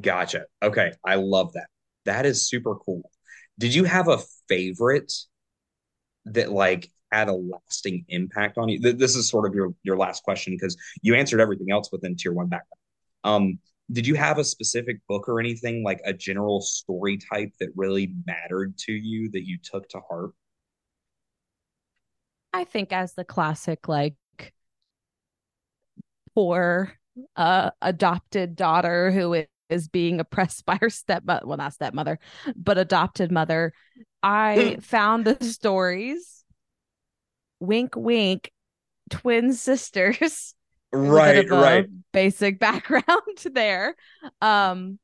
Gotcha. Okay, I love that. That is super cool. Did you have a favorite that like had a lasting impact on you? Th- This is sort of your your last question because you answered everything else within tier one background. Um, did you have a specific book or anything like a general story type that really mattered to you that you took to heart? I think as the classic like poor uh adopted daughter who is being oppressed by her stepmother well not stepmother but adopted mother. I found the stories. Wink wink. Twin sisters There's a bit Right, right. basic background there. Um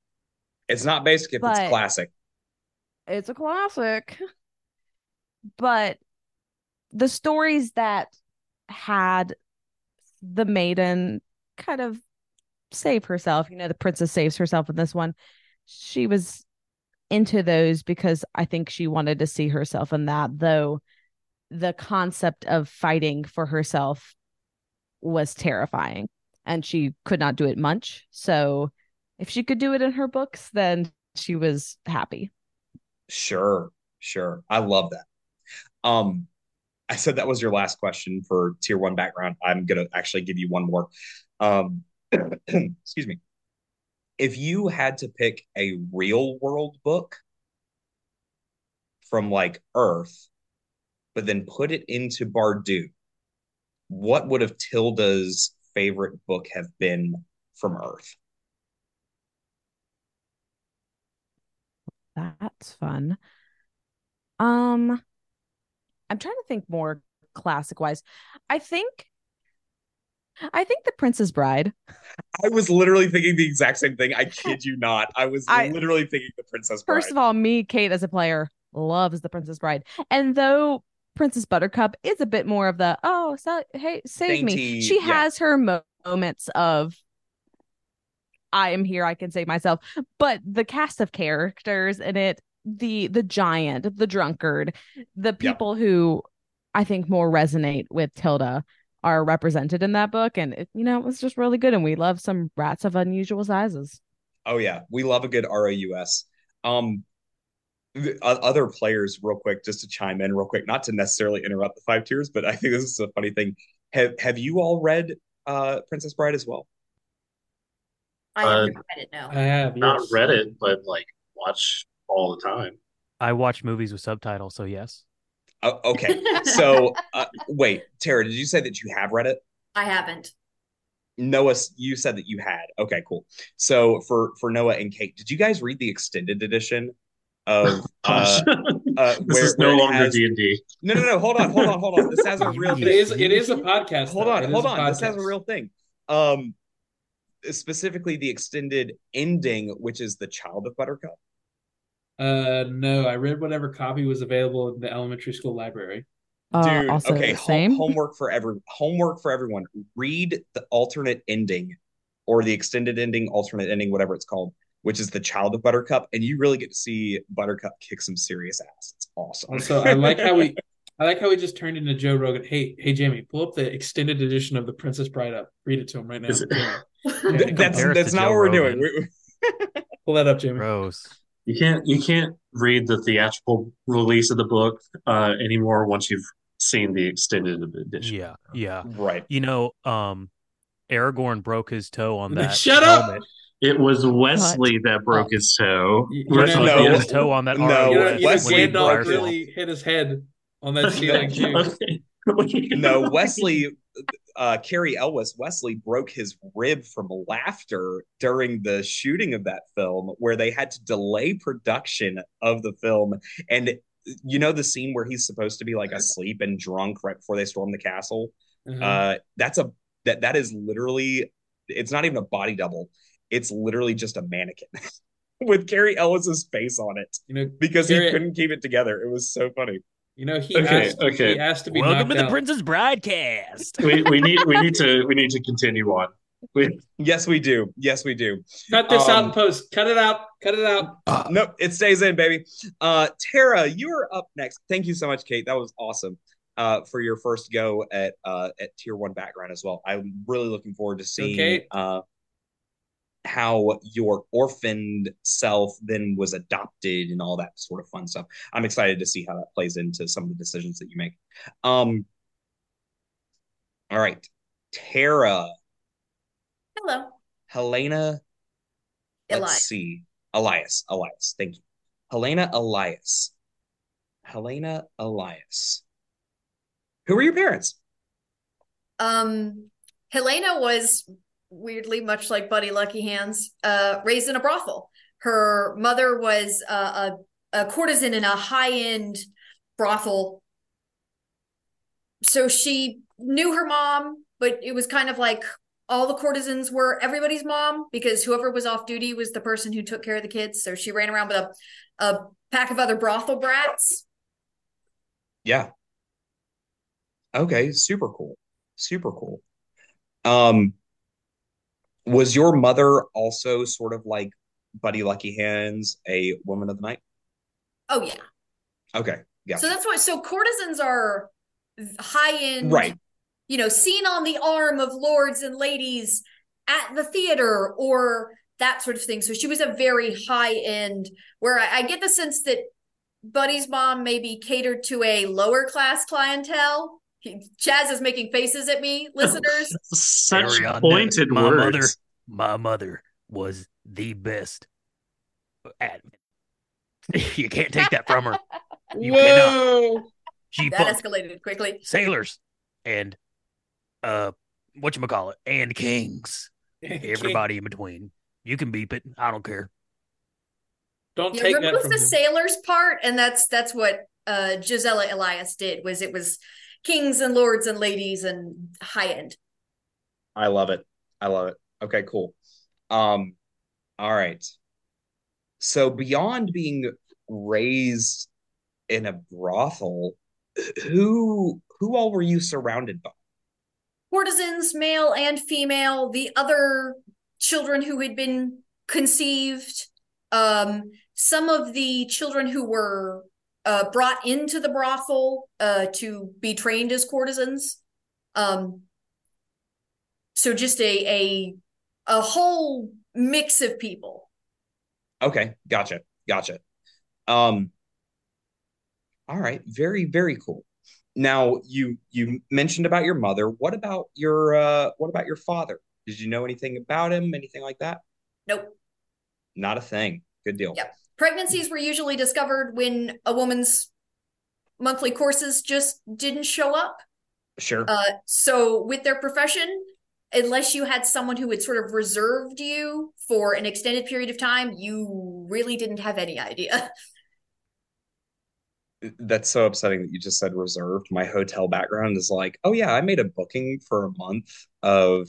It's not basic if it's classic. it's a classic. But the stories that had the maiden kind of save herself you know the princess saves herself in this one she was into those because i think she wanted to see herself in that though the concept of fighting for herself was terrifying and she could not do it much. So if she could do it in her books, then she was happy. Sure, sure. I love that. Um, I said that was your last question for tier one background. I'm gonna actually give you one more. Um, excuse me. If you had to pick a real world book from like Earth, but then put it into Unbardun, what would have Tilda's favorite book have been from Earth? That's fun. Um, I'm trying to think more classic wise. I think I think The Princess Bride. I was literally thinking the exact same thing. I kid you not. I was I- literally thinking The Princess Bride. First of all, me, Kate, as a player, loves The Princess Bride. And though Princess Buttercup is a bit more of the, oh, so, hey, save me. She yeah. has her mo- moments of, I am here, I can save myself. But the cast of characters in it, the the giant, the drunkard, the people who I think more resonate with Tilda are represented in that book. And, it, you know, it was just really good. And we love some rats of unusual sizes. Oh yeah, we love a good ROUS. Um, other players, real quick, just to chime in, real quick, not to necessarily interrupt the five tiers, but I think this is a funny thing. Have Have you all read uh Princess Bride as well? I Uh, haven't read it now. I have Not yes. read it, but like watch all the time. I watch movies with subtitles, so yes. Oh, okay, so uh, wait, Tara, did you say that you have read it? I haven't. Noah, you said that you had. Okay, cool. So for for Noah and Kate, did you guys read the extended edition of Gosh. uh, uh, this where, is no longer D and D. No, no, no. Hold on, hold on, hold on. This has a real thing. is. It is a podcast. hold though. on, It is hold a on. This has a real thing. Um, specifically the extended ending, which is the child of Buttercup. Uh, no, I read whatever copy was available in the elementary school library. Uh, Dude, also okay. the hom- same. homework for every homework for everyone. Read the alternate ending, or the extended ending, alternate ending, whatever it's called, which is the child of Buttercup, and you really get to see Buttercup kick some serious ass. It's awesome. So I like how we, I like how we just turned into Joe Rogan. Hey, hey, Jamie, pull up the extended edition of The Princess Bride up. Read it to him right now. It- Jamie. Th- that's that's not Joe what we're Rogan. doing. We- we- Pull that up, Jamie. Gross. You can't you can't read the theatrical release of the book uh, anymore once you've seen the extended edition. Yeah, yeah. right. You know, um, Aragorn broke his toe on that. Shut up! It was Westley that broke his toe. You- you Broke know- No. his toe on that. No, You know, Westley Gandalf really hit his head on that ceiling too. Okay. No, Westley, uh, Cary Elwes, Westley broke his rib from laughter during the shooting of that film, where they had to delay production of the film. And you know the scene where he's supposed to be like asleep and drunk right before they storm the castle. Uh-huh. Uh, that's a that that is literally. It's not even a body double. It's literally just a mannequin with Cary Elwes's face on it you know, because he couldn't keep it together. It was so funny. You know, he Okay, asked. okay. He asked to be Welcome to the out. Princess Broadcast. we, we need we need to we need to continue on. We, Yes, we do. Yes, we do. Cut this out Um, in post. Cut it out. Cut it out. Nope, it stays in, baby. Uh, Tara, you are up next. Thank you so much, Kate. That was awesome. Uh, for your first go at uh at tier one background as well. I'm really looking forward to seeing Kate. uh how your orphaned self then was adopted and all that sort of fun stuff. I'm excited to see how that plays into some of the decisions that you make. Um, all right, Tara, Hello. Helaena, let's see. Ilias. Ilias. Thank you. Helaena Ilias. Helaena Ilias. Who were your parents? Um, Helena was weirdly much like Buddy Luckyhands, uh, raised in a brothel. Her mother was a, a courtesan in a high end brothel. So she knew her mom, but it was kind of like all the courtesans were everybody's mom because whoever was off duty was the person who took care of the kids. So she ran around with a, a pack of other brothel brats. Yeah. Okay, super cool. Super cool. Um was your mother also sort of like Buddy Luckyhands, a woman of the night? Oh, yeah. Okay, Yeah. So that's why. So courtesans are high end, Right. you know, seen on the arm of lords and ladies at the theater or that sort of thing. So she was a very high end, where I, I get the sense that Buddy's mom maybe catered to a lower class clientele. He, Chaz is making faces at me, listeners. Such Carry on, pointed my words. mother, my mother was the best at. You can't take that from her. You cannot. Whoa! She that escalated quickly. sailors and uh, what you call it, and kings. Everybody in between. You can beep it. I don't care. Don't Yeah, take that remove from the him. sailors part, and that's that's what uh Gisela Ilias did. Was it was kings and lords and ladies and high end. I love it. I love it. Okay, cool. Um, all right. So beyond being raised in a brothel, who who all were you surrounded by? courtesans, male and female, the other children who had been conceived, um, some of the children who were uh, brought into the brothel uh, to be trained as courtesans. Um, so just a a a whole mix of people. Okay, gotcha, gotcha. Um, all right, very, very cool. Now you you mentioned about your mother. What about your uh what about your father? Did you know anything about him? Anything like that? Nope. Not a thing. Good deal. Yep. Pregnancies were usually discovered when a woman's monthly courses just didn't show up. Sure. Uh, so with their profession, unless you had someone who had sort of reserved you for an extended period of time, you really didn't have any idea. That's so upsetting that you just said reserved. My hotel background is like, oh yeah, I made a booking for a month of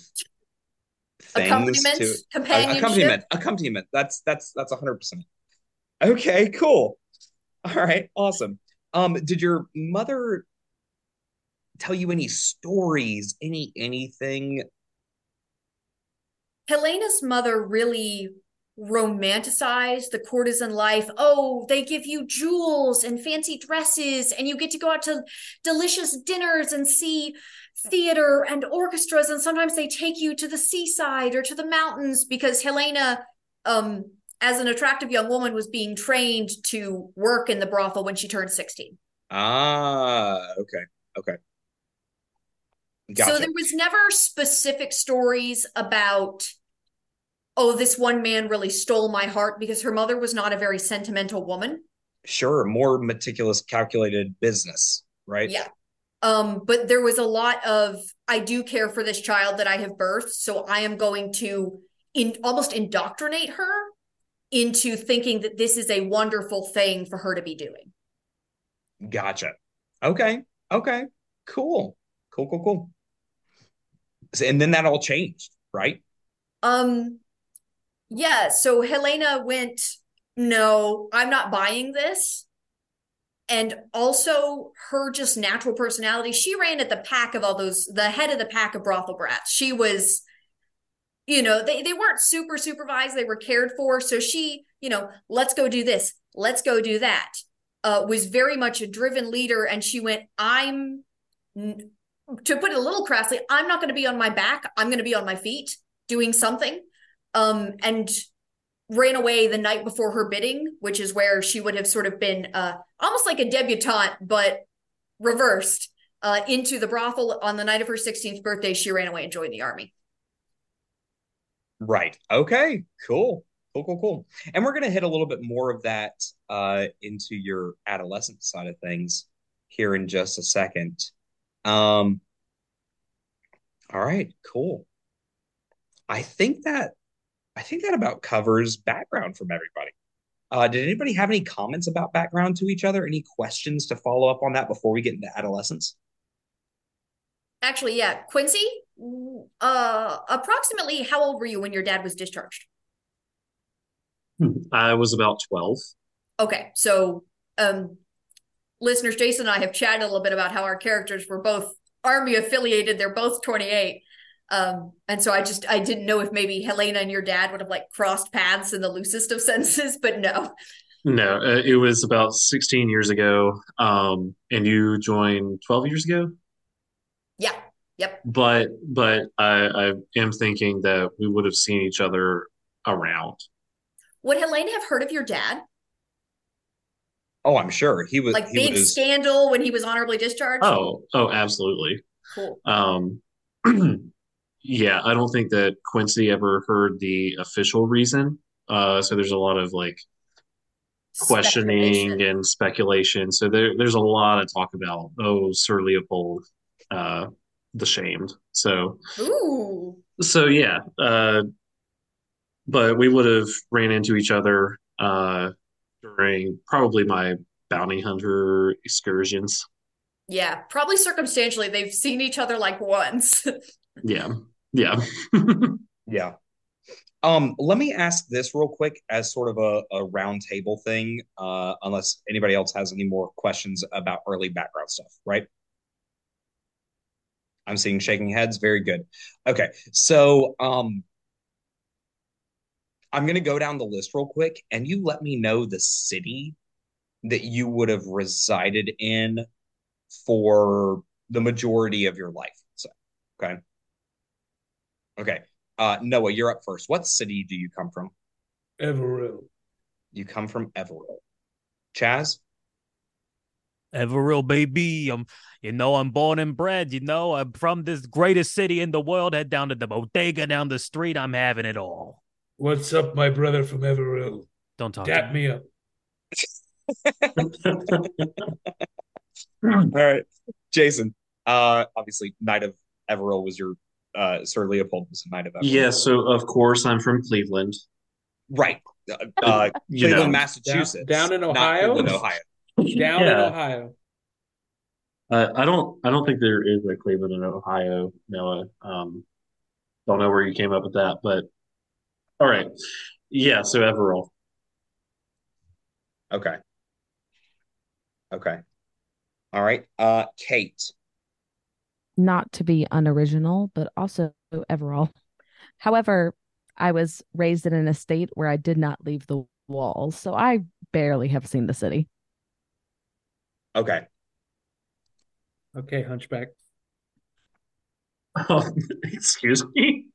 things Accompaniment, to accompaniment. Accompaniment. That's that's that's hundred percent. Okay, cool. All right, awesome. Um, did your mother tell you any stories, any anything? Helaena's mother really romanticized the courtesan life. Oh, they give you jewels and fancy dresses, and you get to go out to delicious dinners and see theater and orchestras. And sometimes they take you to the seaside or to the mountains because Helaena, um, as an attractive young woman, was being trained to work in the brothel when she turned 16. Ah, okay, okay. Gotcha. So there was never specific stories about, oh, this one man really stole my heart because her mother was not a very sentimental woman. Sure, more meticulous, calculated business, right? Yeah. Um, but there was a lot of I do care for this child that I have birthed, so I am going to in almost indoctrinate her into thinking that this is a wonderful thing for her to be doing. Gotcha. Okay. Okay. Cool. Cool. Cool. Cool. And then that all changed, right? Um, yeah, so Helaena went, no, I'm not buying this. And also her just natural personality. She ran at the pack of all those, the head of the pack of brothel brats. She was, you know, they, they weren't super supervised, they were cared for. So she, you know, let's go do this, let's go do that. Uh, was very much a driven leader. And she went, I'm, to put it a little crassly, I'm not going to be on my back. I'm going to be on my feet doing something. Um, and ran away the night before her bidding, which is where she would have sort of been uh, almost like a debutante, but reversed uh, into the brothel on the night of her 16th birthday. She ran away and joined the army. Right. Okay. Cool. Cool. Cool. Cool. And we're going to hit a little bit more of that uh, into your adolescent side of things here in just a second. Um, all right. Cool. I think that I think that about covers background from everybody. Uh, did anybody have any comments about background to each other? Any questions to follow up on that before we get into adolescence? Actually, yeah, Quincy, uh, approximately how old were you when your dad was discharged? I was about 12. Okay, so um, listeners, Jason and I have chatted a little bit about how our characters were both army affiliated. They're both 28. Um, and so I just I didn't know if maybe Helaena and your dad would have like crossed paths in the loosest of senses, but no. No, uh, it was about 16 years ago. Um, and you joined 12 years ago. Yeah. Yep. But but I, I am thinking that we would have seen each other around. Would Helaena have heard of your dad? Oh, I'm sure he was Like he big was scandal when he was honorably discharged? Oh, oh, absolutely. Cool. Um, yeah, I don't think that Quincy ever heard the official reason. Uh, so there's a lot of like questioning Speculation. and speculation. So there, there's a lot of talk about, oh, Sir Leopold, uh, the shamed. So, Ooh. so yeah, uh, but we would have ran into each other uh, during probably my bounty hunter excursions. Yeah. Probably circumstantially, they've seen each other like once. Yeah, yeah. Yeah. Um, let me ask this real quick as sort of a, a round table thing, uh, unless anybody else has any more questions about early background stuff, right? I'm seeing shaking heads. Very good. Okay. So um I'm gonna go down the list real quick and you let me know the city that you would have resided in for the majority of your life. So okay. Okay. Uh Noah, you're up first. What city do you come from? Everil. You come from Everil. Chaz? Everil, baby. I'm, you know, I'm born and bred. You know, I'm from this greatest city in the world. Head down to the bodega down the street. I'm having it all. What's up, my brother from Everil? Don't talk Dap to me. me up. All right. Jason. Uh obviously Knight of Everil was your uh Sir Leopold was a Knight of Everil. yeah, so of course I'm from Cleveland. Right. Uh, uh You Cleveland, know. Massachusetts. Down- down in not Ohio? Cleveland, Ohio. Down in Ohio. Uh, I don't I don't think there is a Cleveland in Ohio, Noah. Um, don't know where you came up with that, but all right. Yeah, so Everil. Okay. Okay. All right. Uh Kate. Not to be unoriginal, but also Everil. However, I was raised in an estate where I did not leave the walls, so I barely have seen the city. Okay. Okay, Hunchback. Oh, excuse me.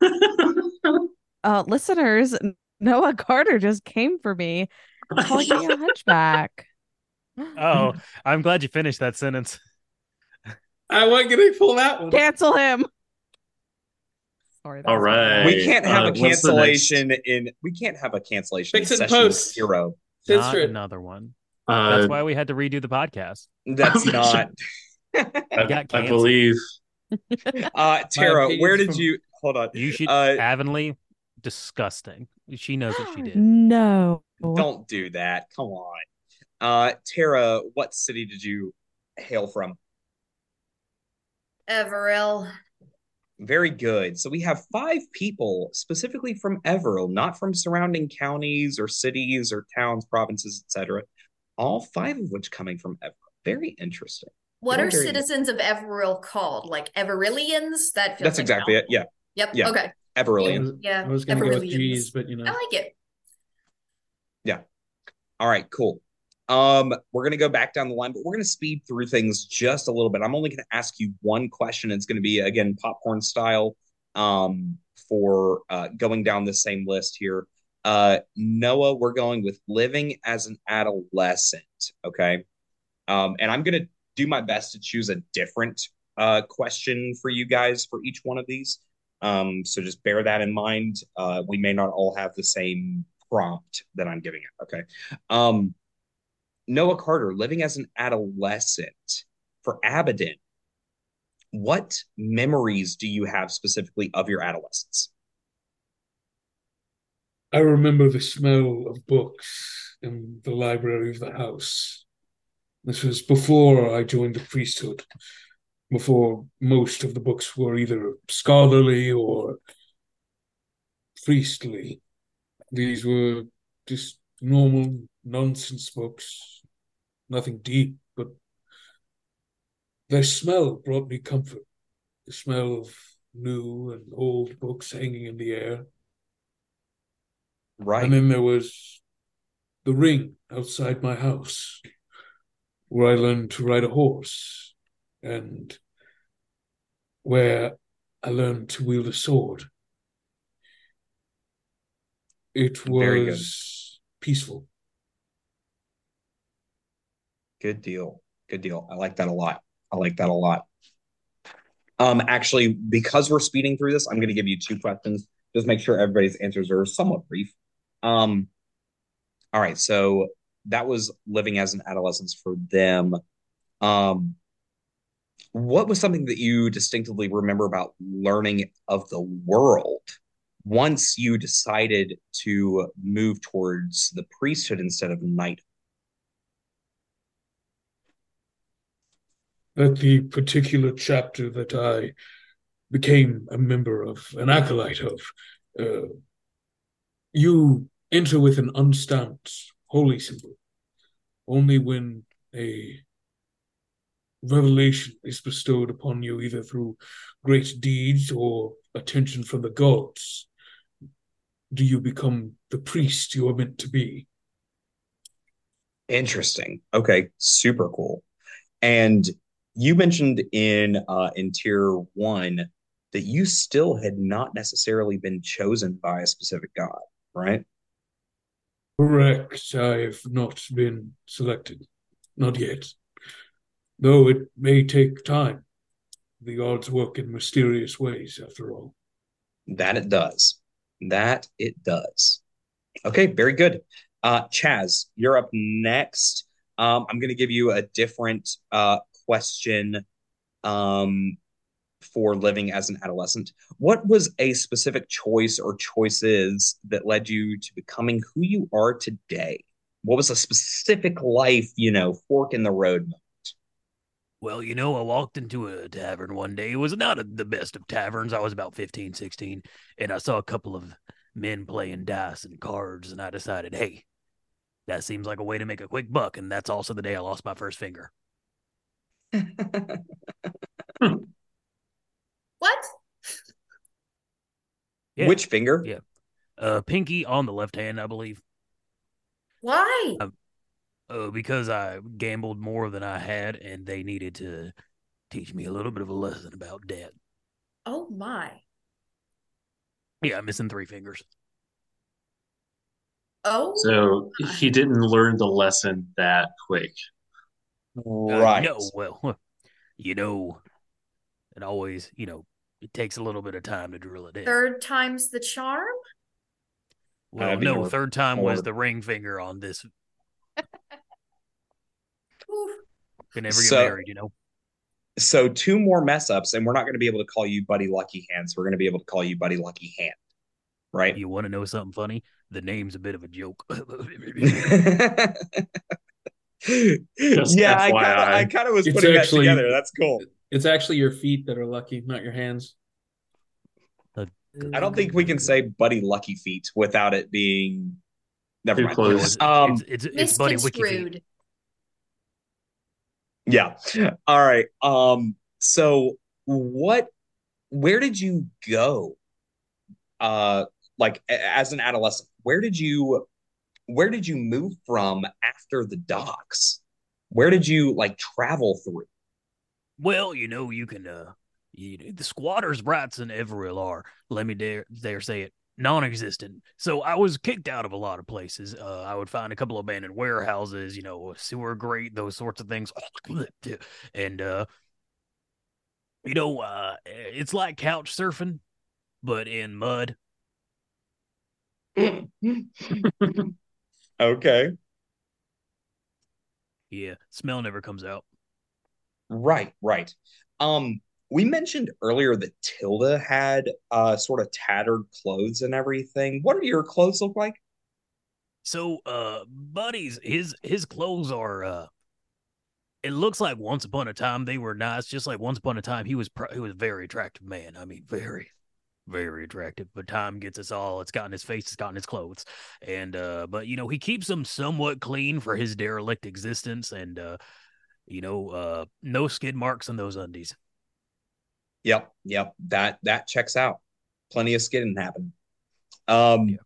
Uh, listeners, Noah Carter just came for me, calling me a hunchback. Oh, I'm glad you finished that sentence. I wasn't gonna pull that one. Cancel him. Sorry. that All was really right. bad. We can't have Uh, a what's the next- cancellation in we can't have a cancellation Fix it in session post. zero. Not another one. Uh, That's why we had to redo the podcast. That's not I, got I believe uh Tara, where did from- you hold on? You should Uh, Avonlea, disgusting. She knows what she did. No. Don't do that. Come on. Uh Tara, what city did you hail from? Everil. Very good. So we have five people specifically from Everil, not from surrounding counties or cities or towns, provinces, etc. All five of which coming from Everil. Very interesting. What Very, are very citizens of Everil called? Like Everillians? That feels That's like exactly it. Yeah, Yep. Yeah. Okay. Everillian. Yeah. I was gonna go with G's, but you know. I like it. Yeah. All right, cool. Um, we're gonna go back down the line, but we're gonna speed through things just a little bit. I'm only gonna ask you one question. It's gonna be again popcorn style. Um, for uh, going down the same list here. Uh, Noah, we're going with living as an adolescent. Okay. Um, and I'm gonna do my best to choose a different uh question for you guys for each one of these. Um, so just bear that in mind. Uh, we may not all have the same prompt that I'm giving it. Okay. Um, Noah Carter, living as an adolescent for Abydan, what memories do you have specifically of your adolescence? I remember the smell of books in the library of the house. This was before I joined the priesthood, before most of the books were either scholarly or priestly. These were just normal nonsense books, nothing deep, but their smell brought me comfort. The smell of new and old books hanging in the air. Right. And then there was the ring outside my house, where I learned to ride a horse, and where I learned to wield a sword. It Very good. was peaceful. Good deal. Good deal. I like that a lot. I like that a lot. Um, actually, because we're speeding through this, I'm going to give you two questions. Just make sure everybody's answers are somewhat brief. Um, all right. So that was living as an adolescent for them. Um, what was something that you distinctively remember about learning of the world once you decided to move towards the priesthood instead of knight? That the particular chapter that I became a member of, an acolyte of, uh, you enter with an unstamped holy symbol. Only when a revelation is bestowed upon you, either through great deeds or attention from the gods, do you become the priest you are meant to be. Interesting. Okay, super cool. And you mentioned in uh tier one that you still had not necessarily been chosen by a specific god, right? Correct. I've not been selected. Not yet. Though it may take time. The gods work in mysterious ways, after all. That it does. That it does. Okay, very good. Uh Chaz, you're up next. Um, I'm gonna give you a different uh question um for living as an adolescent. What was a specific choice or choices that led you to becoming who you are today? What was a specific life, you know, fork in the road? Well, you know, I walked into a tavern one day. It was not a, the best of taverns. I was about 15, 16, and I saw a couple of men playing dice and cards, and I decided, hey, that seems like a way to make a quick buck. And that's also the day I lost my first finger. Hmm. What? Yeah. Which finger? Yeah. Uh, pinky on the left hand, I believe. Why? Uh, because I gambled more than I had, and they needed to teach me a little bit of a lesson about debt. Oh my. Yeah, I'm missing three fingers. Oh. So he didn't learn the lesson that quick. Uh, Right. no, well, you know, it always, you know, it takes a little bit of time to drill it in. Third time's the charm? well, That'd no, more- third time more- was the ring finger on this. Oof. Can never get So- married, you know. So two more mess ups, and we're not going to be able to call you Buddy Luckyhands. We're going to be able to call you Buddy Lucky Hand, right? You want to know something funny? The name's a bit of a joke. Just yeah, I kind of, FYI. I kind of was It's putting actually- that together. That's cool. It's actually your feet that are lucky, not your hands. I don't think we can say Buddy Lucky Feet without it being. Never Too mind. close. Um, it's it's, it's Buddy Wiki Feet. Yeah. All right. Um, so what where did you go? Uh like as an adolescent, where did you where did you move from after the docks? Where did you like travel through? Well, you know, you can uh you, the squatters' rights in Everil are, let me dare dare say it, non-existent. So I was kicked out of a lot of places. Uh, I would find a couple of abandoned warehouses, you know, a sewer grate, those sorts of things. And uh you know, uh it's like couch surfing, but in mud. Okay. Yeah, smell never comes out. Right, right. Um, we mentioned earlier that Tilda had uh sort of tattered clothes and everything. What do your clothes look like? So, uh, buddies, his his clothes are. uh It looks like once upon a time they were nice, just like once upon a time he was. He was a very attractive man. I mean, very, very attractive. But time gets us all. It's gotten his face. It's gotten his clothes. And uh, but you know he keeps them somewhat clean for his derelict existence, and uh, you know, uh, no skid marks on those undies. Yep, yep. That that checks out. Plenty of skidding happened. Um Yeah.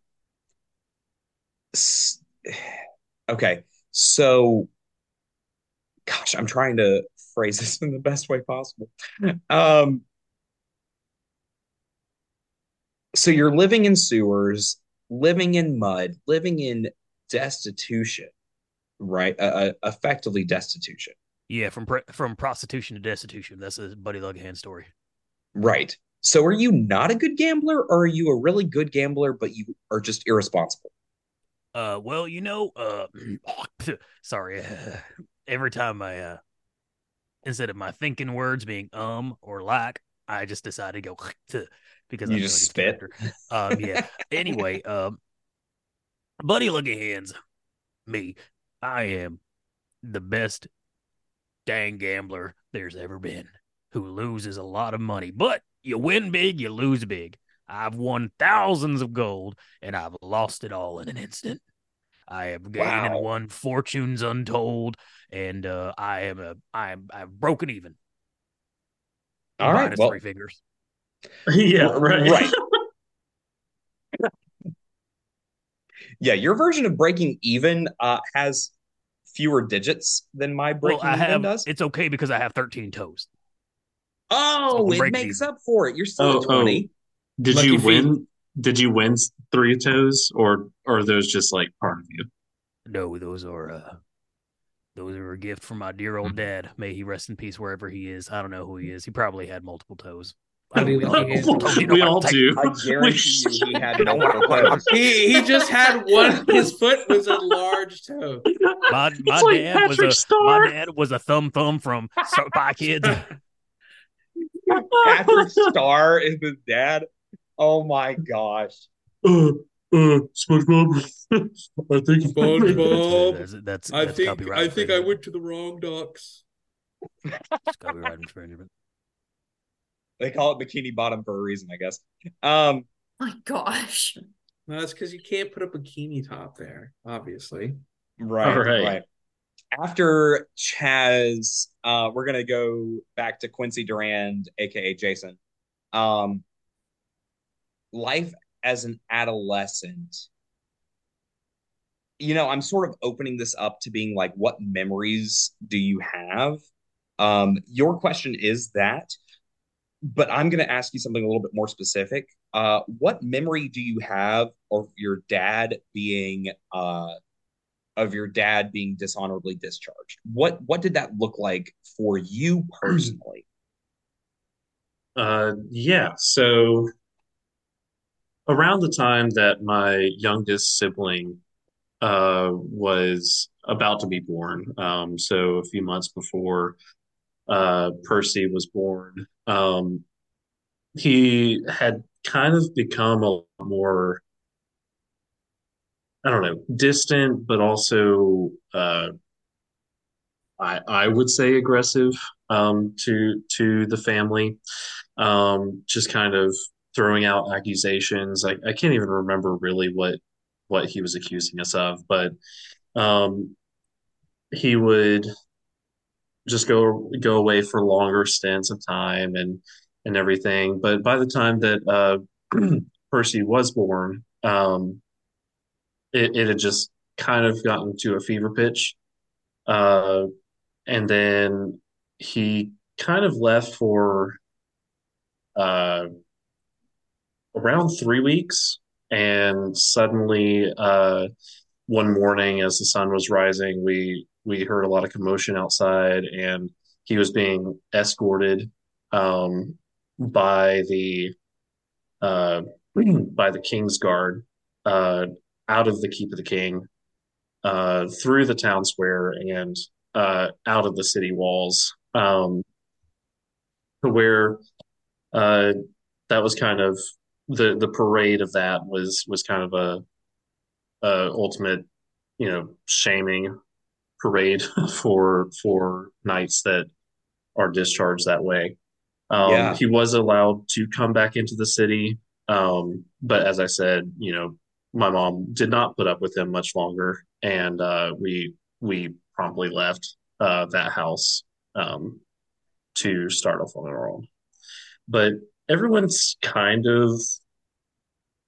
s- Okay. So, gosh, I'm trying to phrase this in the best way possible. Um, so you're living in sewers, living in mud, living in destitution, right? Uh, uh, effectively destitution, Yeah, from from prostitution to destitution. That's a Buddy Luckyhands story. right? So are you not a good gambler, or are you a really good gambler, but you are just irresponsible? Uh, well, you know, uh, sorry. every time I, uh, instead of my thinking words being um or like, I just decided to go to because You I just spit? Um, yeah. anyway, um, Buddy Luckyhands's me. I am the best dang gambler there's ever been who loses a lot of money, but you win big, you lose big. I've won thousands of gold and I've lost it all in an instant. I have gained and won fortunes untold, and uh, I am a I am I've broken even. All right. Minus Well, three fingers. yeah, right. right. Yeah, your version of breaking even uh, has fewer digits than my Well, breaking I have. does. It's okay because I have thirteen toes. Oh, I'm it makes even. up for it. You're still Oh, at 20. Did Lucky you feet. win? Did you win three toes, or or are those just like part of you? No, those are uh, those are a gift from my dear old dad. May he rest in peace wherever he is. I don't know who he is. He probably had multiple toes. I mean, don't Luckyhands. know. You know we all do. I guarantee you he had No, multiple what- what- He he just had one. His foot was a large toe. My my like dad was a Star. my dad was a thumb thumb from Spy Kids. Patrick Star is his dad. Oh my gosh. Uh, uh, SpongeBob. I think SpongeBob. That's, that's, I think copyright I think I went to the wrong docks. It's copyright infringement. They call it Bikini Bottom for a reason, I guess. Um, My gosh. No, that's because you can't put a bikini top there, obviously. right, All right. right. After Chaz, uh, we're gonna go back to Quincy Durand, aka Jason. Um, life as an adolescent. You know, I'm sort of opening this up to being like, what memories do you have? Um, your question is that, but I'm going to ask you something a little bit more specific. Uh, what memory do you have of your dad being uh, of your dad being dishonorably discharged? What what did that look like for you personally? Uh, yeah. So around the time that my youngest sibling uh was about to be born, um, so a few months before uh Percy was born, um, he had kind of become a lot more, I don't know, distant, but also uh I I would say aggressive um to to the family um, just kind of throwing out accusations. I, I can't even remember really what what he was accusing us of, but um, he would just go go away for longer stints of time and and everything. But by the time that uh, Percy was born, um, it, it had just kind of gotten to a fever pitch, uh, and then he kind of left for uh, around three weeks, and suddenly, uh, one morning as the sun was rising, we we heard a lot of commotion outside, and he was being escorted um, by the uh, by the King's Guard uh, out of the Keep of the King, uh, through the town square, and uh, out of the city walls, um, to where uh, that was kind of the the parade of that was was kind of a, a ultimate you know shaming parade for for knights that are discharged that way. Um, Yeah. He was allowed to come back into the city, um, but as I said, you know, my mom did not put up with him much longer, and uh, we we promptly left uh, that house um, to start off on our own. But everyone's kind of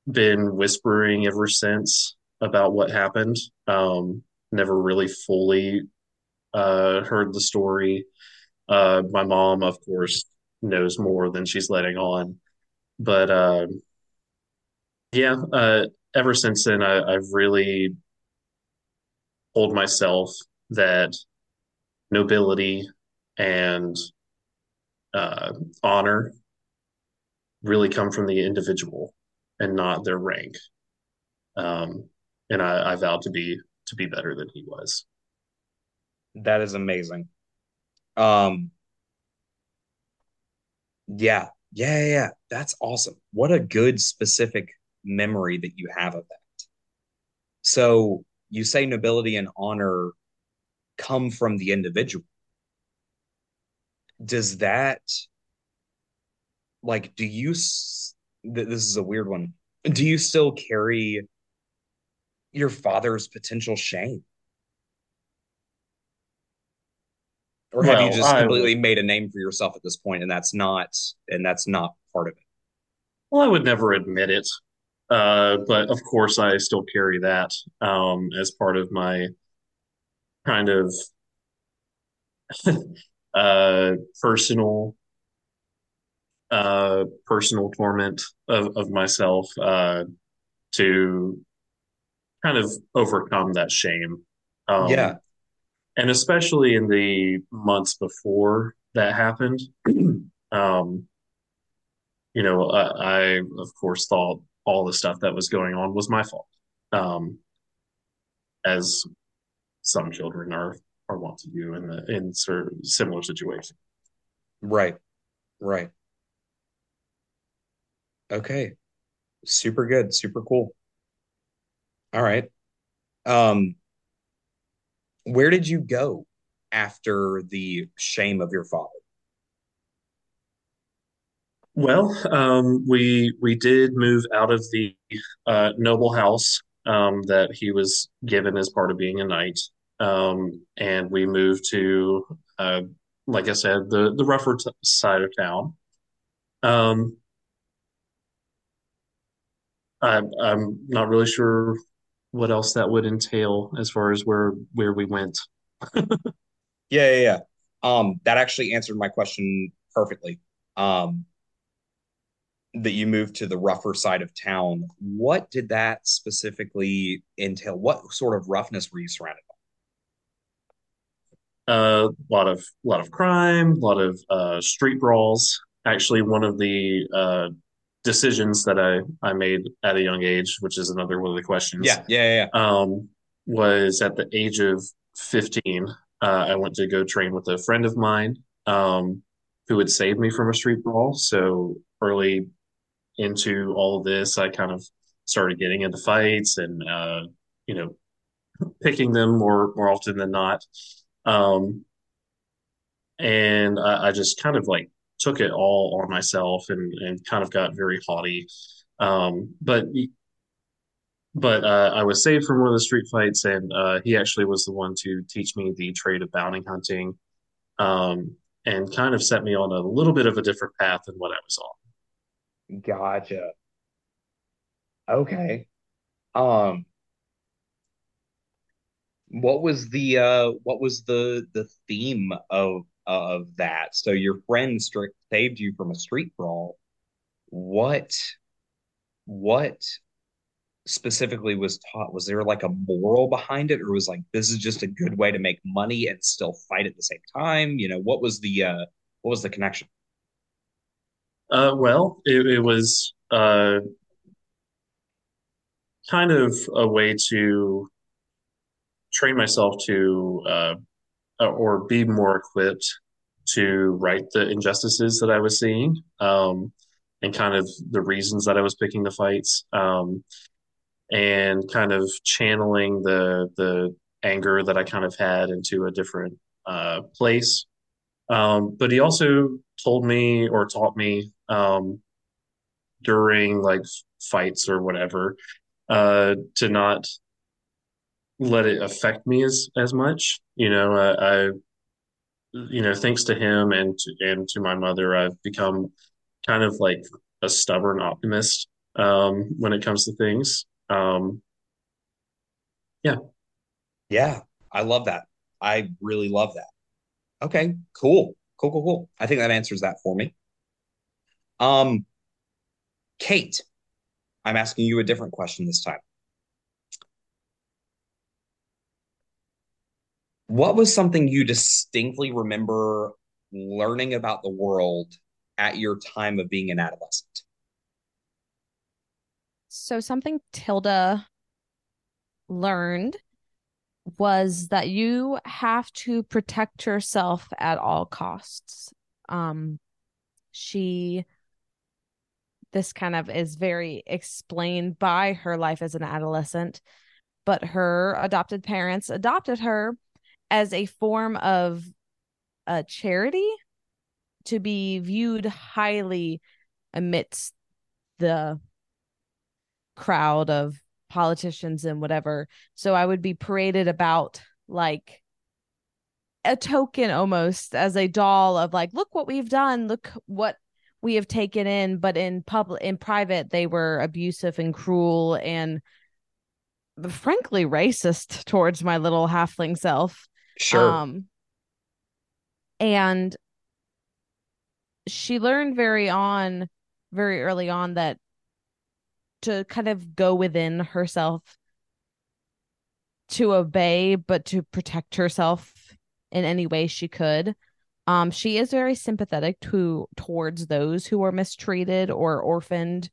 been whispering ever since about what happened. Um, never really fully uh, heard the story. Uh, my mom, of course, knows more than she's letting on, but uh, yeah, uh, ever since then, I, I've really told myself that nobility and uh, honor really come from the individual and not their rank. Um, and I, I vowed to be to be better than he was. That is amazing. Um, yeah, yeah, yeah, yeah. That's awesome. What a good specific memory that you have of that. So you say nobility and honor come from the individual. Does that like do you th- this is a weird one. Do you still carry your father's potential shame? Or have you Well, just I completely made a name for yourself at this point and that's not and that's not part of it? well, I would never admit it, uh, but of course, I still carry that um, as part of my kind of uh, personal uh, personal torment of, of myself uh, to kind of overcome that shame. Yeah. Um, and especially in the months before that happened, um, you know, I, I of course thought all the stuff that was going on was my fault, um, as some children are are wont to do in the in sort of similar situations. Right. Right. Okay. Super good. Super cool. All right. Um, where did you go after the shame of your father? Well, um, we we did move out of the uh, noble house um, that he was given as part of being a knight, um, and we moved to, uh, like I said, the the rougher t- side of town. Um, I'm, I'm not really sure what else that would entail as far as where where we went. Yeah, yeah, yeah. Um, that actually answered my question perfectly. Um, that you moved to the rougher side of town. What did that specifically entail? What sort of roughness were you surrounded by? A lot of lot of crime, a lot of uh, street brawls. Actually, one of the uh, decisions that I I made at a young age, which is another one of the questions, Yeah, yeah, yeah. um, was at the age of 15. Uh, I went to go train with a friend of mine um, who had saved me from a street brawl. So early into all of this, I kind of started getting into fights and uh, you know picking them more more often than not. Um, and I, I just kind of like took it all on myself and and kind of got very haughty. Um, but but uh, I was saved from one of the street fights, and uh, he actually was the one to teach me the trade of bounty hunting, um, and kind of set me on a little bit of a different path than what I was on. Gotcha. Okay. Um, what was the uh what was the the theme of of that? So your friend saved you from a street brawl. What what specifically was taught? Was there like a moral behind it, or was like this is just a good way to make money and still fight at the same time? You know, what was the uh what was the connection? Uh, well, it, it was uh, kind of a way to train myself to uh, or be more equipped to right the injustices that I was seeing, um, and kind of the reasons that I was picking the fights, um, and kind of channeling the the anger that I kind of had into a different uh, place. Um, but he also told me or taught me um, during like fights or whatever uh, to not let it affect me as as much. You know, I, I you know, thanks to him and to, and to my mother, I've become kind of like a stubborn optimist um, when it comes to things. Um, yeah. Yeah, I love that. I really love that. Okay, cool. Cool, cool, cool. I think that answers that for me. Um, Kate, I'm asking you a different question this time. What was something you distinctly remember learning about the world at your time of being an adolescent? So something Tilda learned was that you have to protect yourself at all costs. Um she this kind of is very explained by her life as an adolescent, but her adopted parents adopted her as a form of a charity to be viewed highly amidst the crowd of politicians and whatever. So I would be paraded about like a token almost as a doll of like, look what we've done, look what we have taken in. But in public, in private, they were abusive and cruel and frankly racist towards my little halfling self. Sure. Um, and she learned very on, very early on that to kind of go within herself to obey, but to protect herself in any way she could. Um, she is very sympathetic to towards those who are mistreated or orphaned.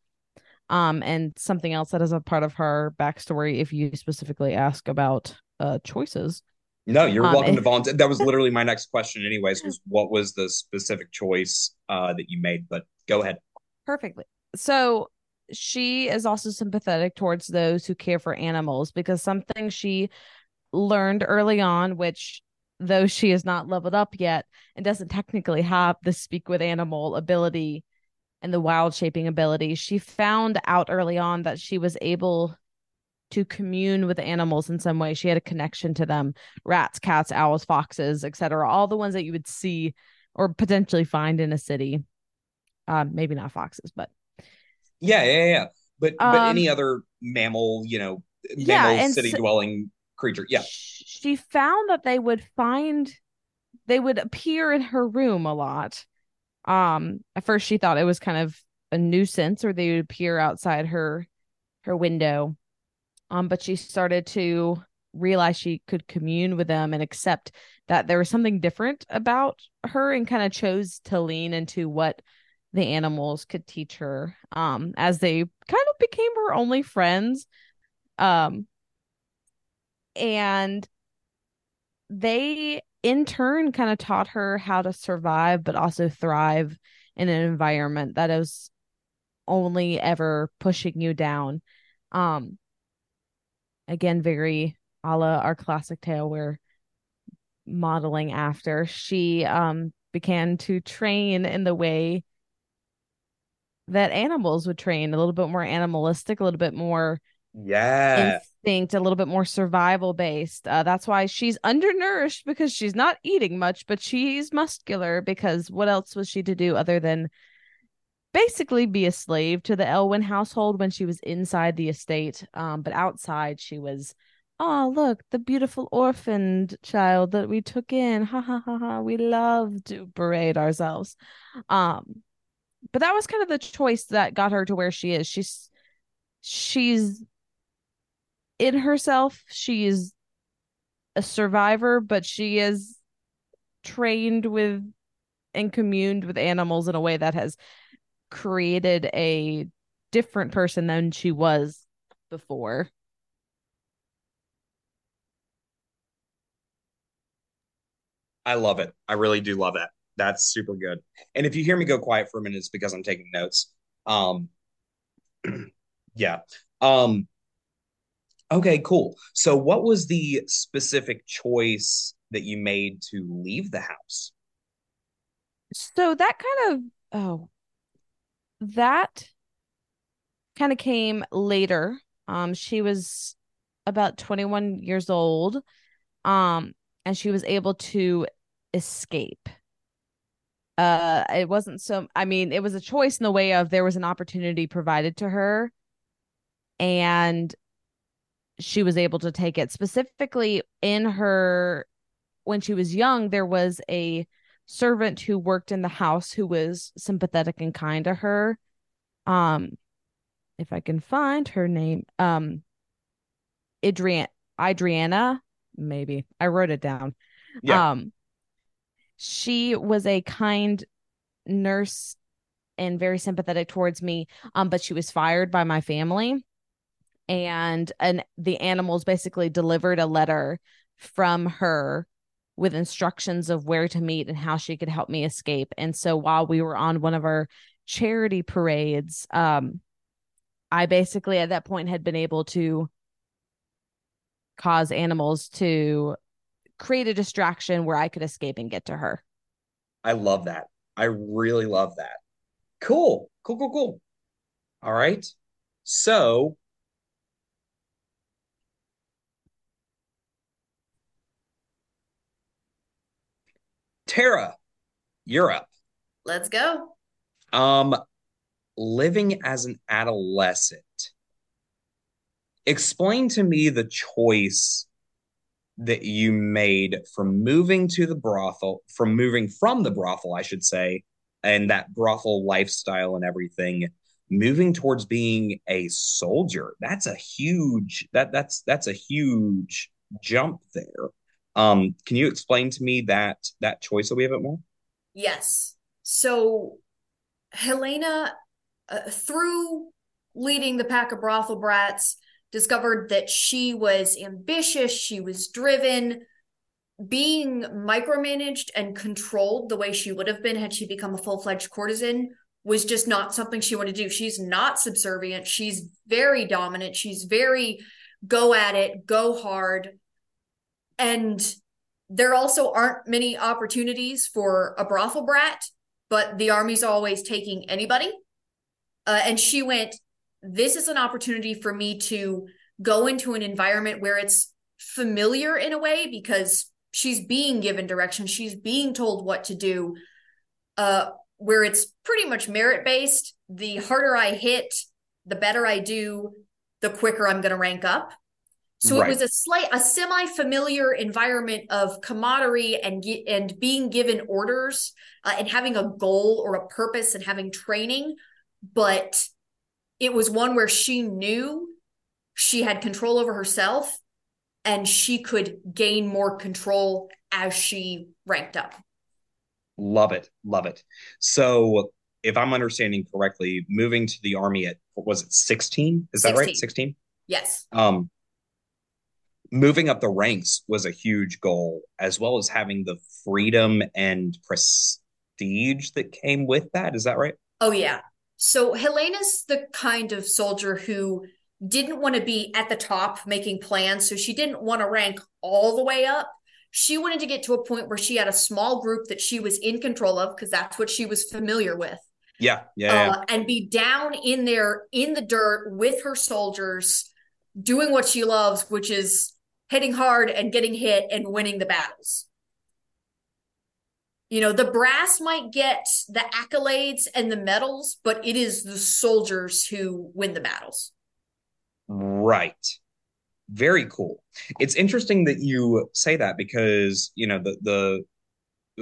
Um, and something else that is a part of her backstory, if you specifically ask about uh choices. No, you're Um, welcome to volunteer. That was literally my next question, anyways, was what was the specific choice uh, that you made? But go ahead. Perfectly. So she is also sympathetic towards those who care for animals because something she learned early on, which though she is not leveled up yet and doesn't technically have the speak with animal ability and the wild shaping ability, she found out early on that she was able to commune with animals in some way. She had a connection to them rats, cats, owls, foxes, etc. All the ones that you would see or potentially find in a city. Um, maybe not foxes, but Yeah, yeah, yeah. But but Um, any other mammal, you know, yeah, mammal and city so- dwelling creature. Yeah. she found that they would find they would appear in her room a lot um at first she thought it was kind of a nuisance or they would appear outside her her window um but she started to realize she could commune with them and accept that there was something different about her and kind of chose to lean into what the animals could teach her um as they kind of became her only friends. Um and they in turn kind of taught her how to survive but also thrive in an environment that is only ever pushing you down. Um again very a la our classic tale we're modeling after she um began to train in the way that animals would train a little bit more animalistic a little bit more Yeah. instinct, a little bit more survival based. Uh, that's why she's undernourished because she's not eating much, but she's muscular because what else was she to do other than basically be a slave to the Elwyn household when she was inside the estate? Um, but outside she was, oh look, the beautiful orphaned child that we took in. Ha ha ha ha. We love to parade ourselves. Um, but that was kind of the choice that got her to where she is. She's she's in herself she's a survivor but she is trained with and communed with animals in a way that has created a different person than she was before I love it. I really do love that. That's super good. And if you hear me go quiet for a minute, it's because I'm taking notes. Um, yeah. Um, okay, cool. So, what was the specific choice that you made to leave the house? so that kind of oh that kind of came later um she was about 21 years old um and she was able to escape uh it wasn't so i mean it was a choice in the way of there was an opportunity provided to her and she was able to take it. Specifically, in her when she was young, there was a servant who worked in the house who was sympathetic and kind to her. Um, if I can find her name, um, Adrian Adriana, maybe I wrote it down. Yeah. Um, she was a kind nurse and very sympathetic towards me. Um, but she was fired by my family, and and the animals basically delivered a letter from her with instructions of where to meet and how she could help me escape. And so while we were on one of our charity parades, um, I basically at that point had been able to cause animals to create a distraction where I could escape and get to her. I love that. I really love that. Cool. Cool, cool, cool. All right. So Tara, you're up. Let's go. Um, living as an adolescent. Explain to me the choice that you made from moving to the brothel, from moving from the brothel, I should say, and that brothel lifestyle and everything, moving towards being a soldier. That's a huge that that's that's a huge jump there. Um, can you explain to me that that choice a wee bit more? Yes. So Helaena, uh, through leading the pack of brothel brats, discovered that she was ambitious, she was driven, being micromanaged and controlled the way she would have been had she become a full fledged courtesan was just not something she wanted to do. She's not subservient. She's very dominant. She's very go at it, go hard. And there also aren't many opportunities for a brothel brat, but the army's always taking anybody. Uh, and she went, This is an opportunity for me to go into an environment where it's familiar in a way because she's being given direction, she's being told what to do. Uh, where it's pretty much merit based. The harder I hit, the better I do, the quicker I'm going to rank up. So Right. it was a slight, a semi-familiar environment of camaraderie and and being given orders uh, and having a goal or a purpose and having training, but it was one where she knew she had control over herself and she could gain more control as she ranked up. Love it. Love it. So, if I'm understanding correctly, moving to the army at what was it, 16? Is that right? 16. 16? Yes. Um, moving up the ranks was a huge goal, as well as having the freedom and prestige that came with that. Is that right? Oh yeah. So Helaena's the kind of soldier who didn't want to be at the top making plans, so she didn't want to rank all the way up. She wanted to get to a point where she had a small group that she was in control of because that's what she was familiar with. Yeah. Yeah. yeah. Uh, and be down in there in the dirt with her soldiers doing what she loves, which is hitting hard and getting hit and winning the battles. You know, the brass might get the accolades and the medals, but it is the soldiers who win the battles. Right. Very cool. It's interesting that you say that because, you know, the the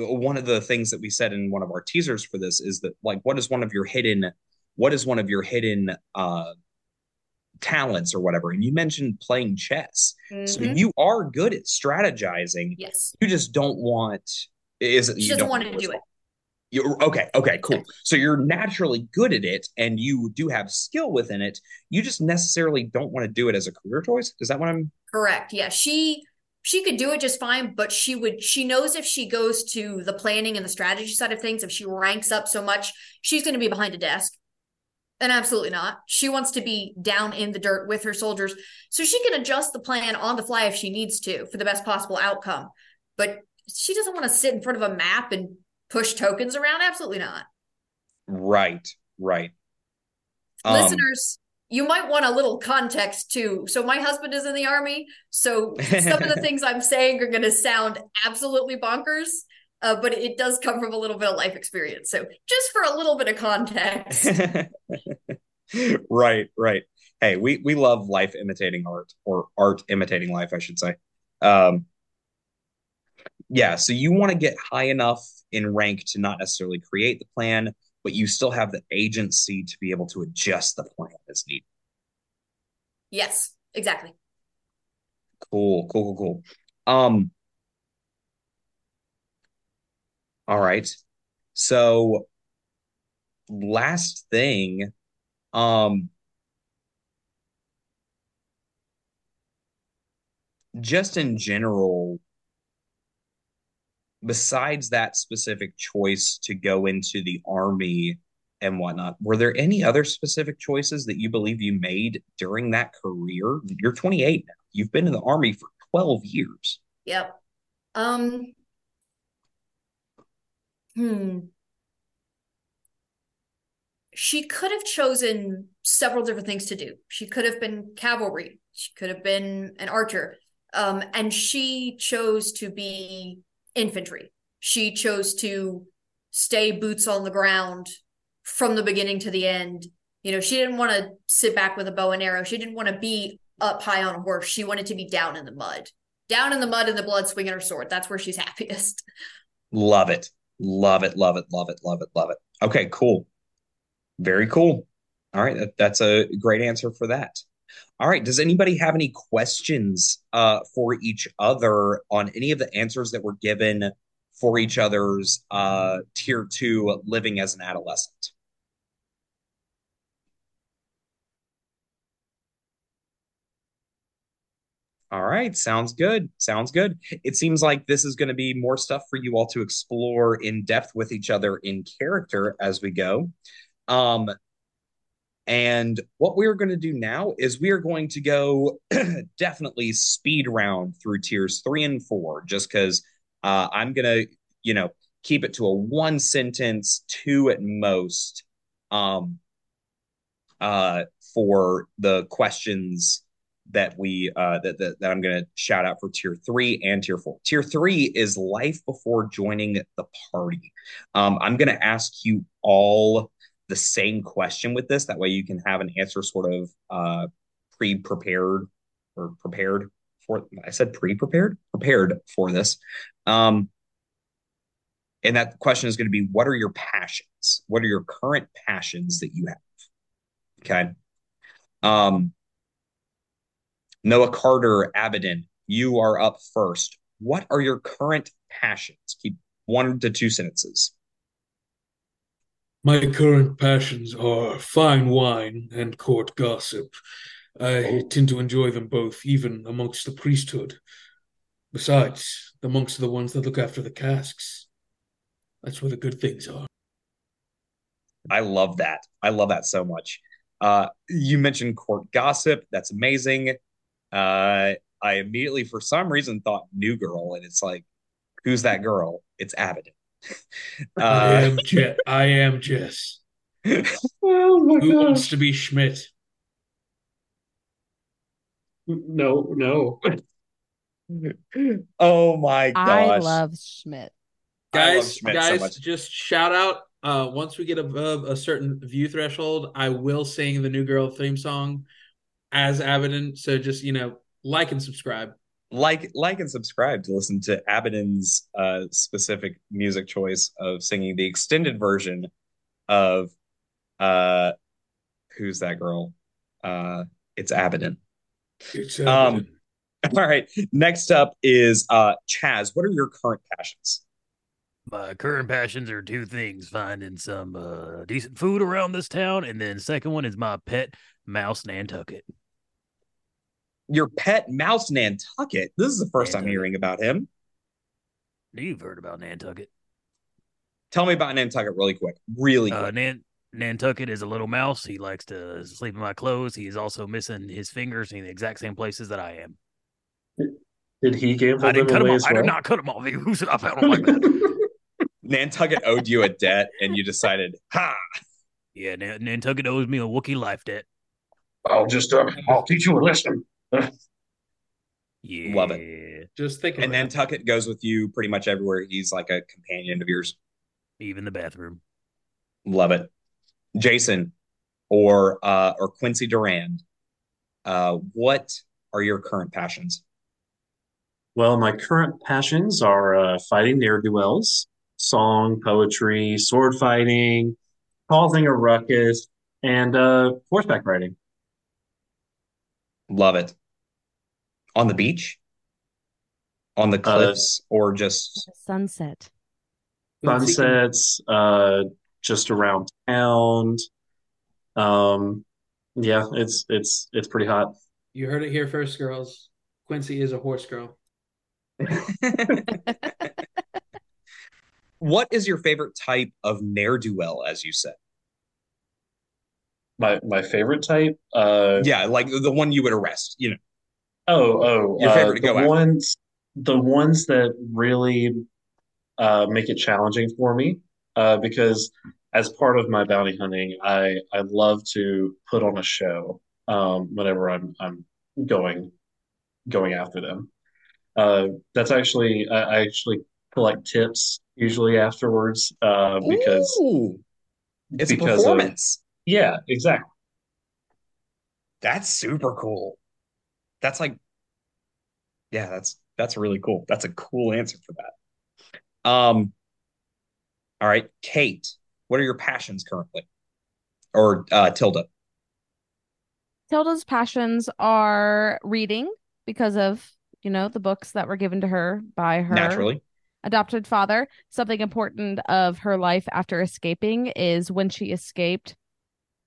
one of the things that we said in one of our teasers for this is that like what is one of your hidden what is one of your hidden uh talents or whatever and you mentioned playing chess so Mhm. you are good at strategizing Yes. you just don't want is it She you doesn't don't want to do it. you okay okay cool so you're naturally good at it and you do have skill within it you just necessarily don't want to do it as a career choice is that what i'm Correct. Yeah. She she could do it just fine, but she would she knows if she goes to the planning and the strategy side of things, if she ranks up so much, she's going to be behind a desk. And absolutely not. She wants to be down in the dirt with her soldiers so she can adjust the plan on the fly if she needs to for the best possible outcome. But she doesn't want to sit in front of a map and push tokens around. Absolutely not. right right Um, Listeners, you might want a little context too. So, my husband is in the army. So, some of the things I'm saying are going to sound absolutely bonkers, uh, but it does come from a little bit of life experience. So, just for a little bit of context. right right hey, we we love life imitating art or art imitating life, I should say. Um, yeah, so you want to get high enough in rank to not necessarily create the plan, but you still have the agency to be able to adjust the plan as needed. Yes, exactly. Cool, cool, cool, cool. Um, all right. So last thing, um, just in general, besides that specific choice to go into the army and whatnot, were there any other specific choices that you believe you made during that career? You're 28 now. You've been in the army for 12 years. Yep. Um. Hmm. She could have chosen several different things to do. She could have been cavalry. She could have been an archer. Um, and she chose to be infantry. She chose to stay boots on the ground from the beginning to the end. You know, she didn't want to sit back with a bow and arrow. She didn't want to be up high on a horse. She wanted to be down in the mud, down in the mud and the blood swinging her sword. That's where she's happiest. Love it. Love it. Love it. Love it. Love it. Love it. Okay, cool. Very cool. All right. That, that's a great answer for that. All right. Does anybody have any questions uh, for each other on any of the answers that were given for each other's uh, tier two living as an adolescent? All right, sounds good. Sounds good. It seems like this is going to be more stuff for you all to explore in depth with each other in character as we go. Um, and what we're going to do now is we are going to go definitely speed round through tiers three and four, just because uh, I'm going to, you know, keep it to a one sentence, two at most, um, uh, for the questions that we uh, that, that that I'm going to shout out for tier three and tier four. Tier three is life before joining the party. Um, I'm going to ask you all the same question with this. That way, you can have an answer sort of uh, pre-prepared or prepared for. I said pre-prepared, prepared for this. Um, and that question is going to be, what are your passions? What are your current passions that you have? Okay. Um, Noah Carter Abydan, you are up first. What are your current passions? Keep one to two sentences. My current passions are fine wine and court gossip. I Oh. tend to enjoy them both, even amongst the priesthood. Besides, the monks are the ones that look after the casks. That's where the good things are. I love that. I love that so much. Uh, you mentioned court gossip. That's amazing. Uh, I immediately, for some reason, thought New Girl, and it's like, who's that girl? It's Abydan. I Uh, am Je- I am Jess. Oh my Who wants to be Schmidt? No, no. oh my gosh. I love Schmidt. I love Guys, Schmidt guys, much. just shout out. Uh, once we get above a certain view threshold, I will sing the New Girl theme song as Abydan. So just you know, like and subscribe. like like and subscribe to listen to Abydan's uh specific music choice of singing the extended version of uh who's that girl? Uh it's Abydan. It's Um, All right. Next up is uh Chaz. What are your current passions? My current passions are two things: finding some uh, decent food around this town, and then second one is my pet mouse Nantucket. Your pet mouse Nantucket. This is the first I'm hearing about him. You've heard about Nantucket. Tell me about Nantucket really quick. Really quick. Uh, Nan- Nantucket is a little mouse. He likes to sleep in my clothes. He is also missing his fingers in the exact same places that I am. Did he gamble I didn't them cut him away off. as I well? did not cut him off. Who said I found him like that? Nantucket owed you a debt and you decided, ha, Yeah, Nan- Nantucket owes me a Wookiee life debt. I'll just, uh, I'll teach you a lesson. Yeah, Love it. Just think and about it. Nantucket goes with you pretty much everywhere. He's like a companion of yours. Even the bathroom. Love it. Jason or uh or Quincy Durand. Uh, what are your current passions? Well, my current passions are uh, fighting ne'er do wells, song, poetry, sword fighting, causing a ruckus, and uh, horseback riding. Love it. On the beach? On the Uh, cliffs or just Sunset. Sunsets, uh, just around town. Um, yeah, it's it's it's pretty hot. You heard it here first, girls. Quincy is a horse girl. What is your favorite type of ne'er-do-well, as you said? My my favorite type. Uh, Yeah, like the one you would arrest, you know. oh oh, Your uh, favorite to the go after. ones the ones that really uh, make it challenging for me. Uh, because as part of my bounty hunting, I I love to put on a show. Um, whenever I'm I'm going going after them. Uh, that's actually I, I actually collect tips usually afterwards. Uh, because Ooh, it's because of performance. Yeah, exactly. That's super cool. That's like, yeah, that's that's really cool. That's a cool answer for that. Um, all right, Kate, what are your passions currently? Or uh Tilda? Tilda's passions are reading because of, you know, the books that were given to her by her Naturally. adopted father. Something important of her life after escaping is when she escaped,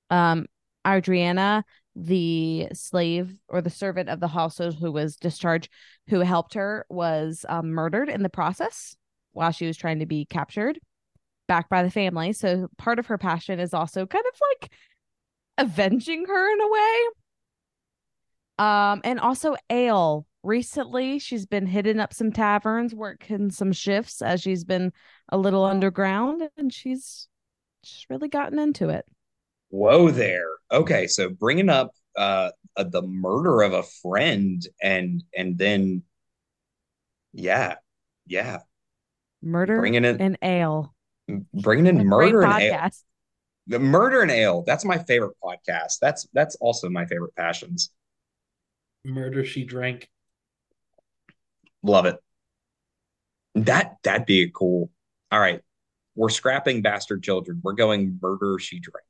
um, Adriana, the slave or the servant of the household who was discharged, who helped her, was um, murdered in the process while she was trying to be captured back by the family. So part of her passion is also kind of like avenging her in a way. Um, and also ale. Recently, she's been hitting up some taverns, working some shifts as she's been a little underground, and she's she's really gotten into it. Whoa there. Okay, so bringing up uh, uh the murder of a friend and and then yeah, yeah, Murder bringing in and ale. bringing in A murder and ale. podcast. The murder and ale. That's my favorite podcast. That's that's also my favorite passions. Murder she drank. Love it. That that'd be cool. All right, we're scrapping bastard children. We're going murder she drank.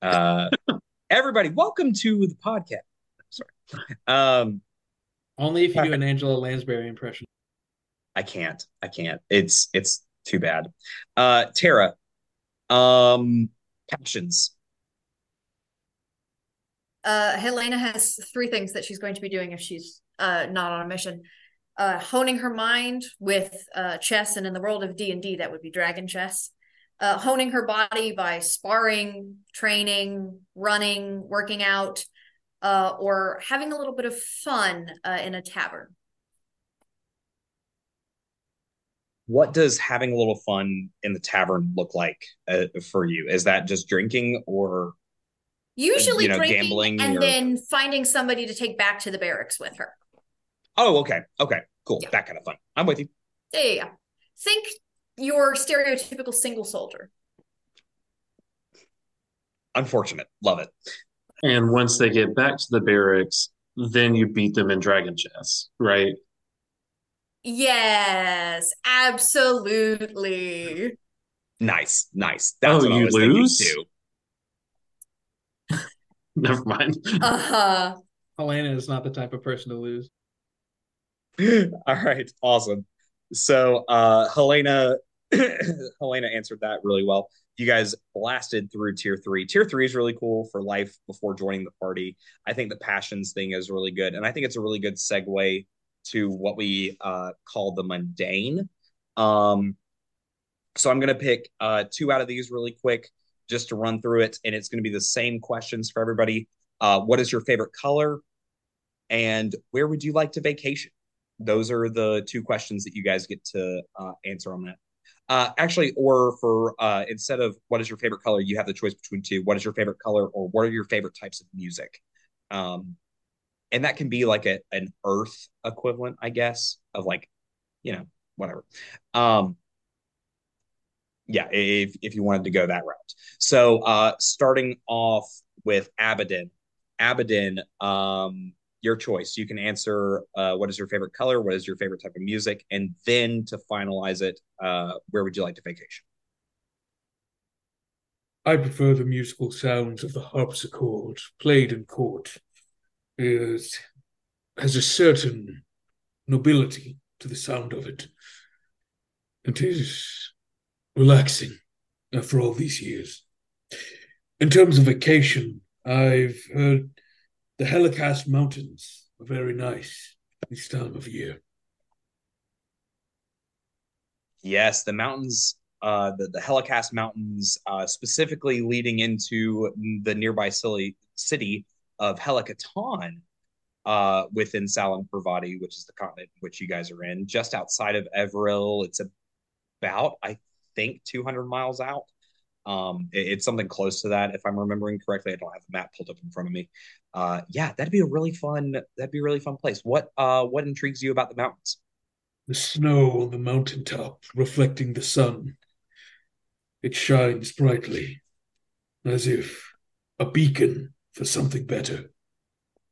Uh, everybody, welcome to the podcast. Sorry. Um, Only if you do an Angela Lansbury impression. I can't. I can't. It's it's too bad. Uh Tara, um passions. Uh, Helaena has three things that she's going to be doing if she's uh, not on a mission. Uh, honing her mind with uh, chess, and in the world of D and D, that would be dragon chess. Uh, honing her body by sparring, training, running, working out, uh, or having a little bit of fun uh, in a tavern. What does having a little fun in the tavern look like uh, for you? Is that just drinking or Usually You know, drinking gambling and or- then finding somebody to take back to the barracks with her. Oh, okay. Okay. Cool. Yeah. That kind of fun. I'm with you. Yeah. Think your stereotypical single soldier. Unfortunate. Love it. And once they get back to the barracks, then you beat them in dragon chess, right? Yes, absolutely. Nice. Nice. That's Oh, what I you was thinking lose? too. Never mind. Uh-huh. Helaena is not the type of person to lose. All right, awesome. So uh Helaena Helaena answered that really well. You guys blasted through tier three. Tier three is really cool for life before joining the party. I think the passions thing is really good, and I think it's a really good segue to what we uh call the mundane. Um so I'm gonna pick uh two out of these really quick just to run through it, and it's gonna be the same questions for everybody. Uh what is your favorite color? And where would you like to vacation? those are the two questions that you guys get to uh, answer on that. Uh, actually, or for uh, instead of what is your favorite color, you have the choice between two. What is your favorite color, or what are your favorite types of music? Um, and that can be like a an Earth equivalent, I guess, of like, you know, whatever. Um, yeah, if if you wanted to go that route. So, uh, starting off with Abydan, Abydan, um, your choice. You can answer uh, what is your favorite color, what is your favorite type of music, and then to finalize it, uh, where would you like to vacation? I prefer the musical sounds of the harpsichord played in court. It has a certain nobility to the sound of it. It is relaxing after all these years. In terms of vacation, I've heard the Helicast Mountains are very nice this time of year. Yes, the mountains, uh, the, the Helicast Mountains, uh, specifically leading into the nearby city, city of Helicatan, uh, within Salon Parvati, which is the continent which you guys are in, just outside of Everil. It's about, I think, 200 miles out. Um, it, it's something close to that, if I'm remembering correctly. I don't have the map pulled up in front of me. Uh, yeah, that'd be a really fun. That'd be a really fun place. What uh, what intrigues you about the mountains? The snow on the mountaintop reflecting the sun. It shines brightly, as if a beacon for something better.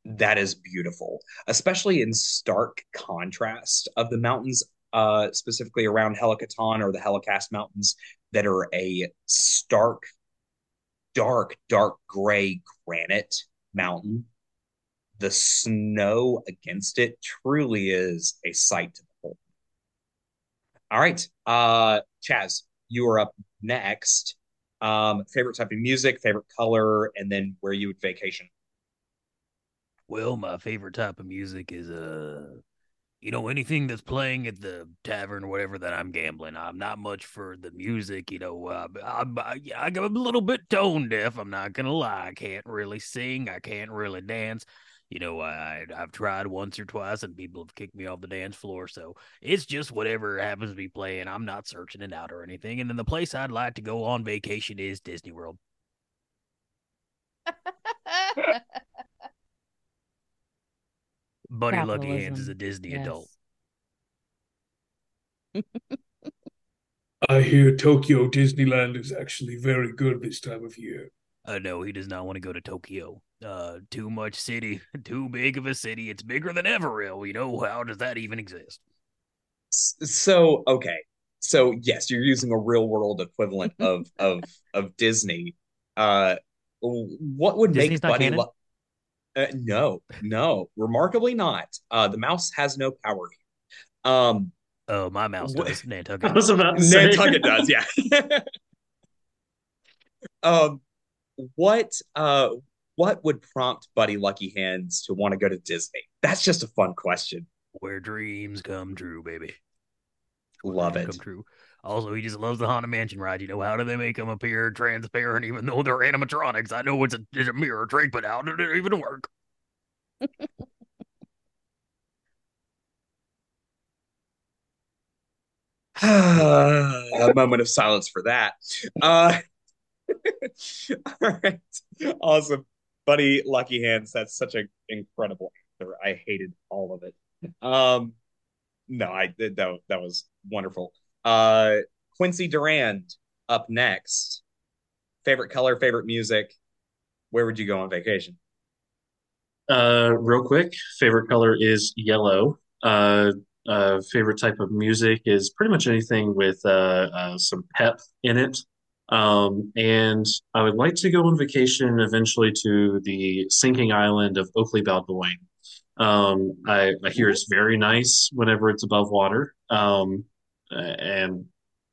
That is beautiful, especially in stark contrast of the mountains, uh, specifically around Helicatan or the Helicast Mountains, that are a stark, dark, dark gray granite mountain. The snow against it truly is a sight to behold. All right, uh, Chaz, you are up next. Um, favorite type of music, favorite color, and then where you would vacation. Well, my favorite type of music is uh you know anything that's playing at the tavern or whatever that I'm gambling. I'm not much for the music, you know. Uh, I, I, I'm a little bit tone deaf. I'm not gonna lie. I can't really sing. I can't really dance. You know, I I've tried once or twice and people have kicked me off the dance floor. So it's just whatever happens to be playing. I'm not searching it out or anything. And then the place I'd like to go on vacation is Disney World. Buddy Luckyhands is a Disney Yes. adult. I hear Tokyo Disneyland is actually very good this time of year. Uh, no, he does not want to go to Tokyo. Uh, too much city, too big of a city. It's bigger than Everil. You know how does that even exist? So okay, so yes, you're using a real world equivalent of of of Disney. Uh, what would Disney's make not Buddy? canon? Lu- uh, no, no, remarkably not. Uh, the mouse has no power. Um, Oh, my mouse What- does. I Nantucket. was about to say. Nantucket does, yeah. um, what uh, what would prompt Buddy Luckyhands to want to go to Disney? That's just a fun question. Where dreams come true, baby. Love it. Come true. Also, he just loves the Haunted Mansion ride. You know, how do they make them appear transparent even though they're animatronics? I know it's a, it's a mirror trick, but how did it even work? a moment of silence for that. Uh, all right, awesome, buddy. Luckyhands. That's such an incredible answer. I hated all of it. Um, no, I that that was wonderful. Uh, Quincy Durand up next. Favorite color, favorite music. Where would you go on vacation? Uh, real quick, favorite color is yellow. Uh, uh, favorite type of music is pretty much anything with uh, uh, some pep in it. Um, and I would like to go on vacation eventually to the sinking island of Oakley Baldoine. Um, I, I hear it's very nice whenever it's above water. Um, and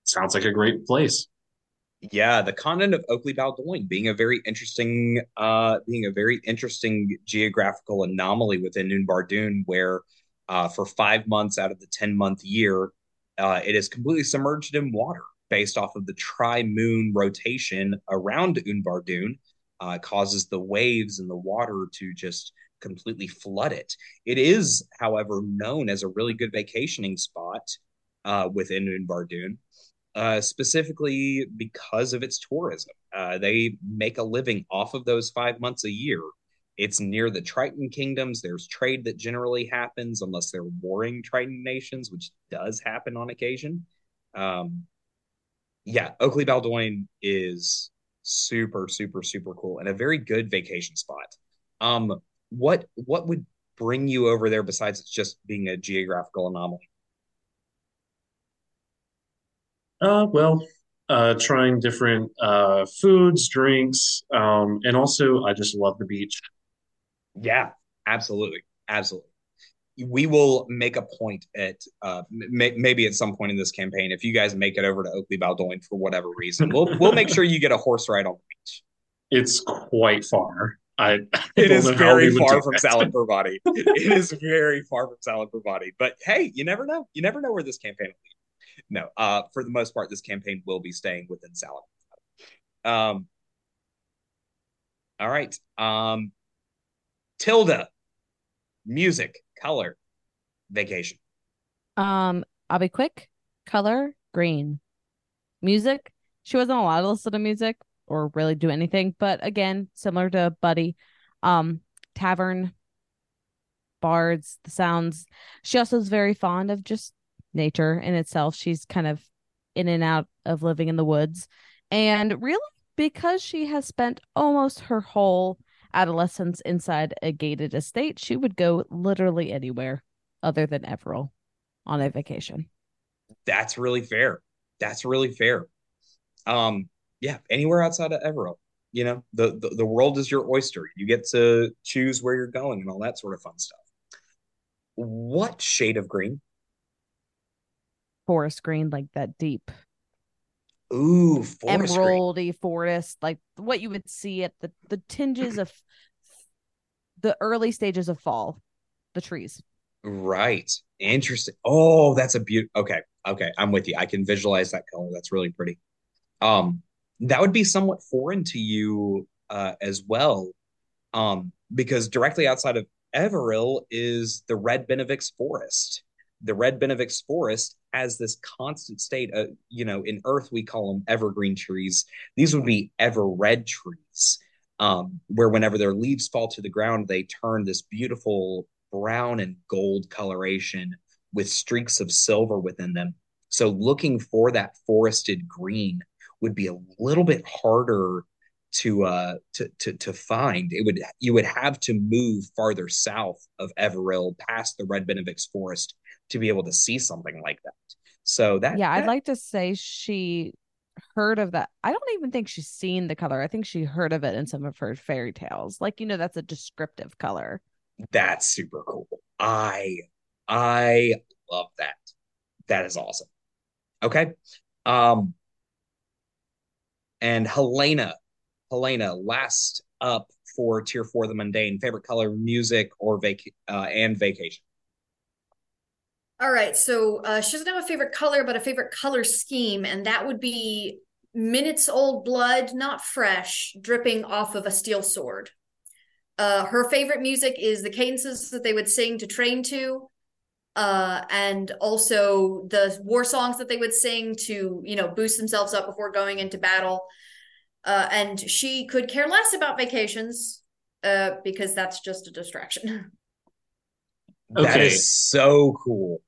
sounds like a great place. Yeah, the continent of Oakley Baldoine being a very interesting, uh, being a very interesting geographical anomaly within Noonbar where uh, for five months out of the 10 month year, uh, it is completely submerged in water based off of the tri moon rotation around Unbardun, uh, causes the waves and the water to just completely flood it. It is, however, known as a really good vacationing spot uh, Dune uh, specifically because of its tourism. Uh, they make a living off of those five months a year. It's near the Triton kingdoms. There's trade that generally happens unless they're warring Triton nations, which does happen on occasion. Um, yeah, Oakley Baldoine is super, super, super cool and a very good vacation spot. Um, what what would bring you over there besides it's just being a geographical anomaly? Uh, well, uh, trying different uh, foods, drinks, um, and also I just love the beach. Yeah, absolutely, absolutely. We will make a point at uh, may- maybe at some point in this campaign if you guys make it over to Oakley Baldoin for whatever reason, we'll we'll make sure you get a horse ride on the beach. It's quite far. I, I It is very far from that. salad body. It is very far from salad body. But hey, you never know. You never know where this campaign will lead. No, uh, for the most part, this campaign will be staying within salad. Um, all right. Um, Tilda, music, color, vacation. Um, I'll be quick. Color green. Music. She wasn't allowed to listen to music or really do anything, but again, similar to Buddy, um, tavern, bards, the sounds. She also is very fond of just nature in itself. She's kind of in and out of living in the woods. And really, because she has spent almost her whole adolescence inside a gated estate, she would go literally anywhere other than Everil on a vacation. That's really fair. That's really fair. Um, yeah, anywhere outside of Everil. You know, the, the the world is your oyster. You get to choose where you're going and all that sort of fun stuff. What shade of green? Forest green, like that deep Ooh, forest green. emeraldy forest, like what you would see at the the tinges of the early stages of fall, the trees. Right. Interesting. Oh, that's a beaut. Okay. Okay. I'm with you. I can visualize that color. That's really pretty. Um, that would be somewhat foreign to you uh, as well, um, because directly outside of Everil is the Red Benevix Forest. The Red Benevix Forest has this constant state of, you know, in Earth we call them evergreen trees. These would be ever red trees, um, where whenever their leaves fall to the ground, they turn this beautiful brown and gold coloration with streaks of silver within them. So looking for that forested green would be a little bit harder to uh to to to find. It would you would have to move farther south of Everil past the Red Benevix forest to be able to see something like that. So that yeah, I'd like to say she heard of that. I don't even think she's seen the color. I think she heard of it in some of her fairy tales. Like, you know, that's a descriptive color. that's super cool. I I love that. That is awesome. Okay. Um and Helaena, Helaena, last up for tier four, the mundane. Favorite color, music, or vac uh, and vacation. All right, so uh, she doesn't have a favorite color, but a favorite color scheme, and that would be minutes old blood, not fresh, dripping off of a steel sword. Uh, her favorite music is the cadences that they would sing to train to, uh, and also the war songs that they would sing to, you know, boost themselves up before going into battle. Uh, and she could care less about vacations uh, because that's just a distraction. That Okay. is so cool.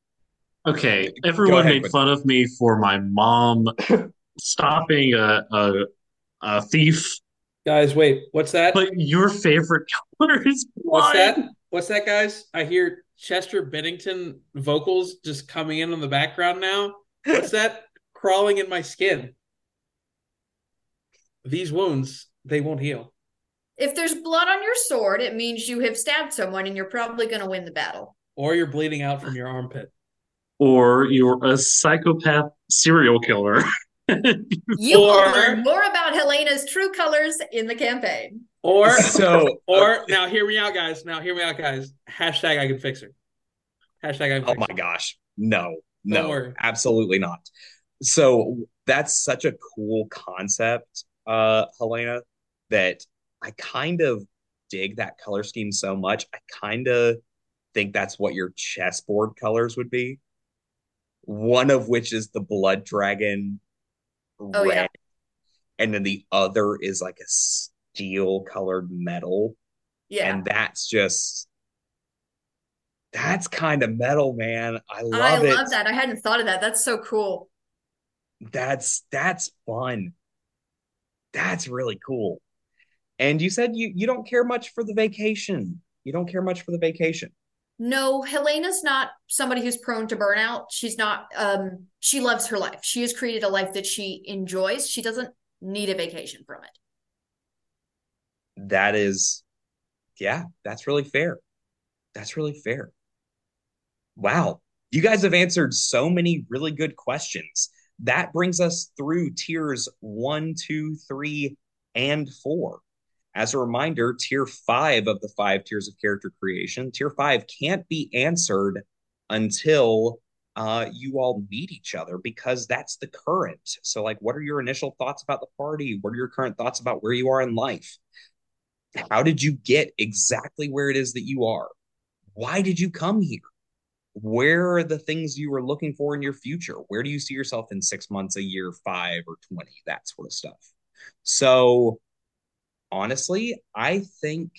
Okay, everyone ahead, made Quinn. fun of me for my mom stopping a, a a thief, Guys, wait, what's that? but your favorite color is What's that? What's that, guys? I hear Chester Bennington vocals just coming in on the background now. What's that crawling in my skin? These wounds, they won't heal. If there's blood on your sword, it means you have stabbed someone and you're probably going to win the battle. Or you're bleeding out from your armpit. Or you're a psychopath serial killer. You will learn more about Helaena's true colors in the campaign. Or So, or uh, now hear me out, guys. Now hear me out, guys. Hashtag I can fix her. Hashtag I can oh fix my her. gosh, no, no, worry. absolutely not. So that's such a cool concept, uh, Helaena, that I kind of dig that color scheme so much. I kind of think that's what your chessboard colors would be. One of which is the blood dragon Oh, red, yeah. and then the other is like a steel colored metal. Yeah. And that's just that's kind of metal, man. I love I it. love that. I hadn't thought of that. That's so cool. That's that's fun. That's really cool. And you said you you don't care much for the vacation. You don't care much for the vacation. No, Helaena's not somebody who's prone to burnout. She's not um she loves her life. She has created a life that she enjoys. She doesn't need a vacation from it. That is yeah, that's really fair. That's really fair. Wow. You guys have answered so many really good questions. That brings us through tiers one, two, three, and four. As a reminder, tier five of the five tiers of character creation, tier five can't be answered until uh, you all meet each other because that's the current. So, like, what are your initial thoughts about the party? What are your current thoughts about where you are in life? How did you get exactly where it is that you are? Why did you come here? Where are the things you were looking for in your future? Where do you see yourself in six months, a year, five, or 20? That sort of stuff. So, honestly, I think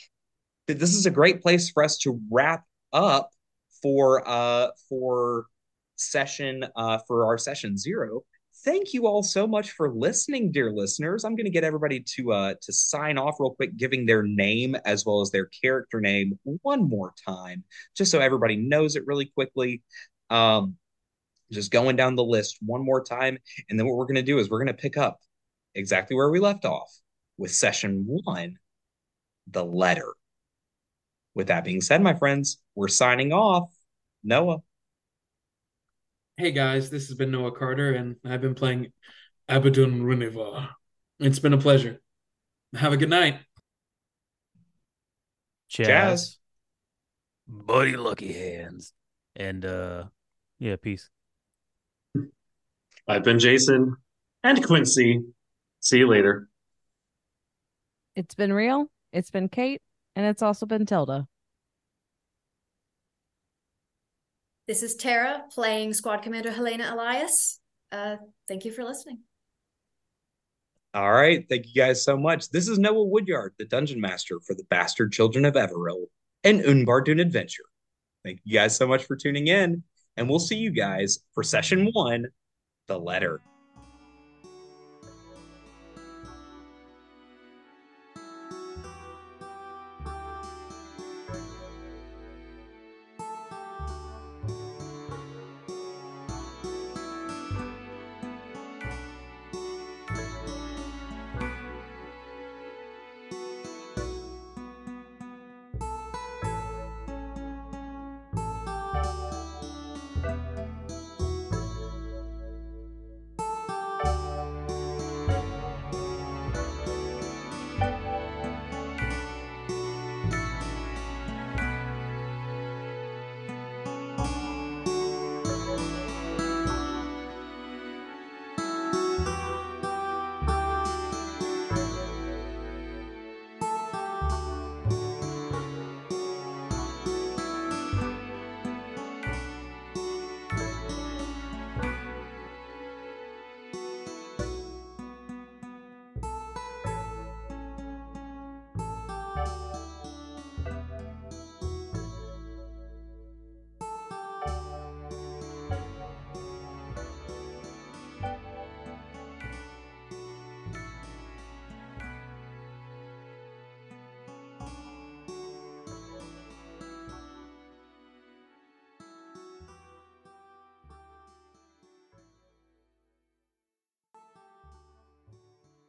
that this is a great place for us to wrap up for uh for session uh for our session zero. Thank you all so much for listening dear listeners. I'm going to get everybody to uh to sign off real quick giving their name as well as their character name one more time just so everybody knows it really quickly. Um just going down the list one more time and then what we're going to do is we're going to pick up exactly where we left off with session one the letter with that being said my friends we're signing off noah Hey guys, this has been Noah Carter, and I've been playing Abydan Renivar. It's been a pleasure. Have a good night. Chaz. Jazz. Buddy Luckyhands. And uh yeah, peace. I've been Jason and Quincy. See you later. It's been real. It's been Kate, and it's also been Tilda. This is Tara playing Squad Commander Helaena Ilias. Uh, thank you for listening. All right. Thank you guys so much. This is Noah Woodyard, the dungeon master for the Bastard Children of Everil and Unbardun Adventure. Thank you guys so much for tuning in, and we'll see you guys for session one The Letter.